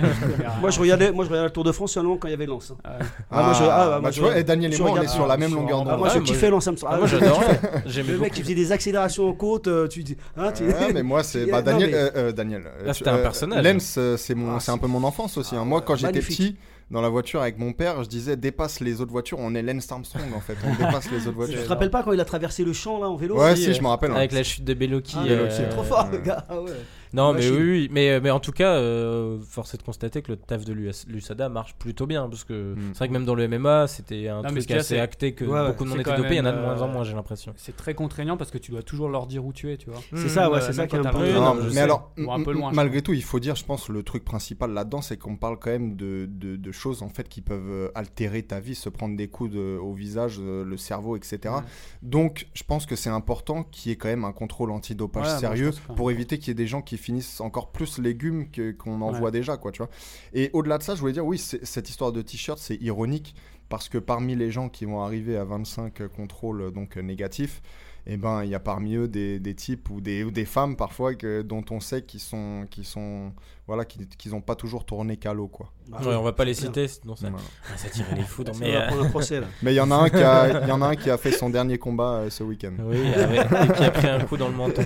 [laughs] Moi, je regardais, moi, je regardais le Tour de France seulement quand il y avait Lens. hein. Ouais. Ah, moi, je- ah, bah, moi, tu je- vois, et Daniel et moi, on est sur la ah, même longueur en- Ah, d'onde. moi, je kiffais Lens. Ah, moi j'adorais. [laughs] Le mec qui faisait des accélérations en côte, euh, tu dis. [laughs] Mais moi, c'est. Bah, Daniel. euh, euh, Daniel. c'était un personnage. Lens, c'est mon- Ah, c'est un peu mon enfance aussi. hein. Ah, Moi, quand j'étais petit, dans la voiture avec mon père, je disais dépasse les autres voitures. On est Lance Armstrong en fait. On [laughs] dépasse les autres Tu voitures. te rappelles pas quand il a traversé le champ là en vélo? Ouais, aussi, si, euh, je me rappelle. hein. Avec la chute de Belloki. Ah, euh, C'est trop fort, le gars. Ah ouais. Non, mais Machine. oui, oui. Mais, mais en tout cas, euh, force est de constater que le taf de l'US l'USADA marche plutôt bien. Parce que Mm. c'est vrai que même dans le MMA, c'était un mais ce truc qu'il y a, assez c'est- acté que Ouais, ouais. beaucoup de monde C'est était quand dopé. Il y en a de même, moins en euh, moins, j'ai l'impression. C'est très contraignant parce que tu dois toujours leur dire où tu es, tu vois. C'est ça, ouais, Euh, c'est ça qui est le- Non, mais sais. alors, Ou un peu m- loin, je malgré tout, il faut dire, je pense, le truc principal là-dedans, c'est qu'on parle quand même de, de, de choses en fait qui peuvent euh, altérer ta vie, se prendre des coups de- au visage, euh, le cerveau, etc. Donc, je pense que c'est important qu'il y ait quand même un contrôle antidopage Ouais, moi, je sérieux pense que- pour éviter qu'il y ait des gens qui finissent encore plus légumes que- qu'on en Ouais. voit déjà, quoi, tu vois. Et au-delà de ça, je voulais dire, oui, cette histoire de t-shirt, c'est ironique parce que parmi les gens qui vont arriver à 25 contrôles donc négatifs, eh ben, il y a parmi eux des, des types ou des, ou des femmes parfois que, dont on sait qu'ils sont, qui sont, voilà, qui, qu'ils ont pas toujours tourné qu'à l'eau, quoi. Bah, Ouais, on va pas les citer, sinon ça, Voilà. ah, [laughs] ça tirait les foudres. Ça Mais, euh, prendre un procès là. [laughs] Mais il y en a un qui a, [laughs] y en a un qui a fait son dernier combat euh, ce week-end. Oui, avec- et qui a pris un coup dans le menton.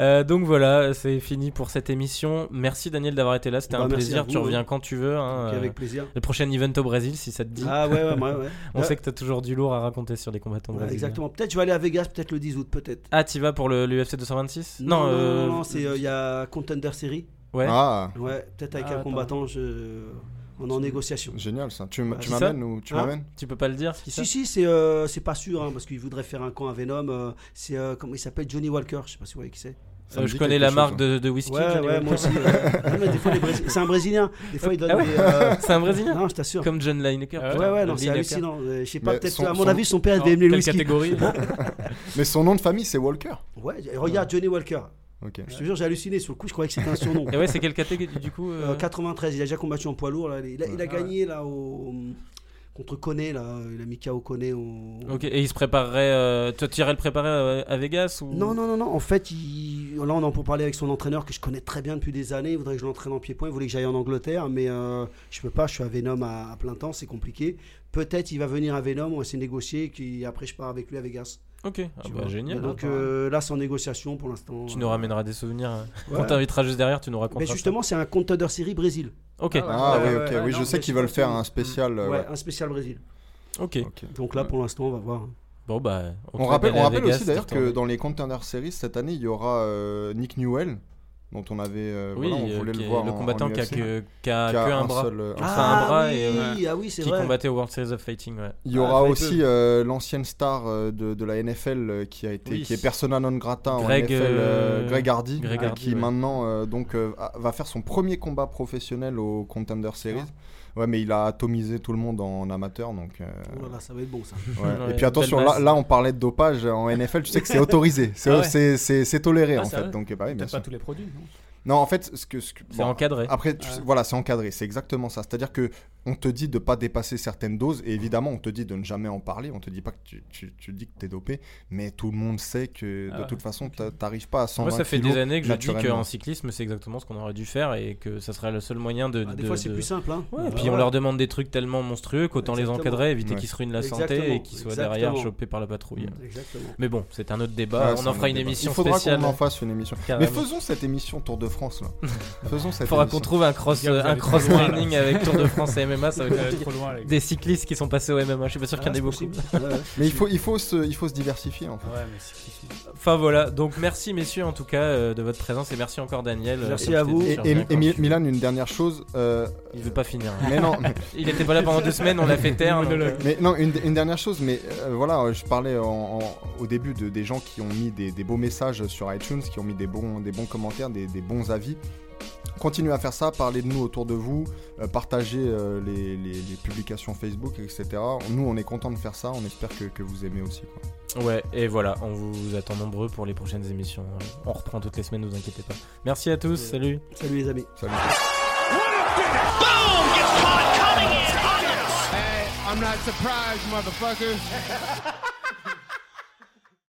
Euh, donc voilà, c'est fini pour cette émission. Merci Daniel d'avoir été là, c'était Bah, un plaisir. vous, tu reviens ouais. quand tu veux. hein, Ok, euh, avec plaisir. Le prochain event au Brésil, si ça te dit. Ah ouais, ouais, ouais. ouais. On sait que tu as toujours du lourd à raconter sur les combattants Ouais, brésiliens. exactement. Peut-être je vais aller à Vegas, peut-être le 10 août, peut-être. Ah, tu vas pour l'UFC 226 Non, non, euh, non, non, c'est euh, il y a Contender Series. Ouais. Ah, Ouais, peut-être avec Ah, un combattant, je... on est en négociation. génial ça. Tu, Ouais, tu m'amènes ou tu Hein m'amènes Tu peux pas le dire ça Si, si, c'est euh, c'est pas sûr, hein, parce qu'il voudrait faire un camp à Venom. euh, c'est euh, comment il s'appelle Johnny Walker, je sais pas si vous voyez qui c'est. Euh, Je connais la chose, marque hein. de, de whisky. Ouais, moi aussi. [laughs] euh, c'est un Brésilien. Des fois, il donne Ah ouais euh, [laughs] C'est un Brésilien Non, je t'assure. Comme John Lineker. Ah Ouais, ouais, non, c'est hallucinant. Je sais pas, peut-être, à mon son- avis, son père, Alors, devait aimer le whisky. catégorie [laughs] Mais son nom de famille c'est Walker. Ouais, regarde Johnny Walker. Je te jure, j'ai halluciné. Sur le coup, je croyais que c'était un surnom. Et ouais, c'est quelle catégorie du coup euh, Euh, 93, il a déjà combattu en poids lourd. Là. Il a, il a Ah gagné là, au, contre Koné. Là. Il a mis KO Koné. Au... Ok, et il se préparerait. euh, Toi, tu irais le préparer à, Vegas ou... Non, non, non, non. En fait, il... là, on en peut parler avec son entraîneur que je connais très bien depuis des années. Il voudrait que je l'entraîne en pied-point. Il voulait que j'aille en Angleterre, mais euh, je peux pas. Je suis à Venom à, à plein temps. C'est compliqué. Peut-être il va venir à Venom. On va essayer de négocier. Et puis après, je pars avec lui à Vegas. Ok, ah bah, génial. Et donc euh, là, c'est en négociation pour l'instant. Tu nous ramèneras des souvenirs. hein. Ouais. [laughs] On t'invitera juste derrière, tu nous raconteras. Mais justement, c'est un contender série Brésil. Ok, Ah ouais. Ah Ouais, ok. ouais, oui, non, je sais qu'ils veulent faire un spécial. euh, ouais, ouais. un spécial Brésil. ok. Donc là, pour l'instant, on va voir. Bon, bah. On rappelle, on rappelle Vegas, aussi d'ailleurs que dans les Contender Series cette année, il y aura euh, Nick Newell, dont on avait. euh, Oui, voilà, on euh, voulait le voir. le en- combattant qui a que, qui a qui a que un bras. seul, Enfin, un bras et, oui, euh, ah oui, c'est Qui vrai. combattait au World Series of Fighting, ouais. Il y Ah, aura très aussi euh, l'ancienne star de, de la NFL qui a été Oui. qui est persona non grata Greg, en NFL, euh, Greg Hardy, Greg Hardy, qui ouais. maintenant euh, donc euh, va faire son premier combat professionnel au Contender Series. Ouais, mais il a atomisé tout le monde en amateur, donc. euh, Oh là là, ça va être bon ça. ouais. Ouais, Et puis attention, là, là on parlait de dopage en NFL, tu sais que c'est autorisé, [laughs] c'est Ah ouais. c'est- toléré Ah, en fait, vrai donc bah, oui, bien Peut-être sûr. pas tous les produits. non Non, en fait, ce que, ce que- C'est bon, encadré. Après, tu Ouais. sais, voilà, c'est encadré, c'est exactement ça. C'est-à-dire que on te dit de pas dépasser certaines doses, et évidemment, on te dit de ne jamais en parler. On te dit pas que tu, tu, tu dis que tu es dopé, mais tout le monde sait que de Ah ouais, toute façon, t'a- t'arrives pas à 120 Moi, ça fait kilos des années que je dis qu'en cyclisme, c'est exactement ce qu'on aurait dû faire et que ça serait le seul moyen de. Ah, des de- fois, c'est de- plus simple. Hein. Ouais, et puis on leur demande des trucs tellement monstrueux qu'autant les encadrer, éviter Ouais. qu'ils se ruinent la santé Exactement, et qu'ils soient derrière chopés par la patrouille. Exactement. Mais bon, c'est un autre débat. Ouais, on en fera une émission Il faudra spéciale. qu'on en fasse une émission. Mais faisons cette émission Tour de France là. [laughs] faisons cette Faudra qu'on trouve un cross, gars, un cross là. training avec Tour de [laughs] France et MMA. Ça va être trop loin. Des cyclistes qui sont passés au MMA. Je suis pas sûr qu'il y en Ah, ait beaucoup. possible. Ouais, ouais. Mais il faut, il faut se, il faut se diversifier en fait. Ouais, mais Enfin voilà. Donc merci messieurs en tout cas euh, de votre présence et merci encore Daniel. Merci Euh, comme à vous. Et, Mi-. Milan, une dernière chose. euh, Il veut pas finir. hein. [laughs] mais non, mais- Il était pas là pendant deux semaines. On l'a fait taire. [laughs] donc, euh, Mais non, une, une dernière chose, mais euh, voilà, euh, je parlais en- en- au début de, des gens qui ont mis des, des beaux messages sur iTunes, qui ont mis des bons, des bons commentaires, des, des bons avis. Continuez à faire ça, parlez de nous autour de vous, euh, partagez euh, les, les- les publications Facebook, etc. Nous, on est content de faire ça, on espère que, que vous aimez aussi. Quoi. Ouais, et voilà, on vous attend nombreux pour les prochaines émissions. On reprend toutes les semaines, ne vous inquiétez pas. Merci à tous, salut. Salut les amis. Salut. Hey, I'm not surprised, motherfucker. [laughs]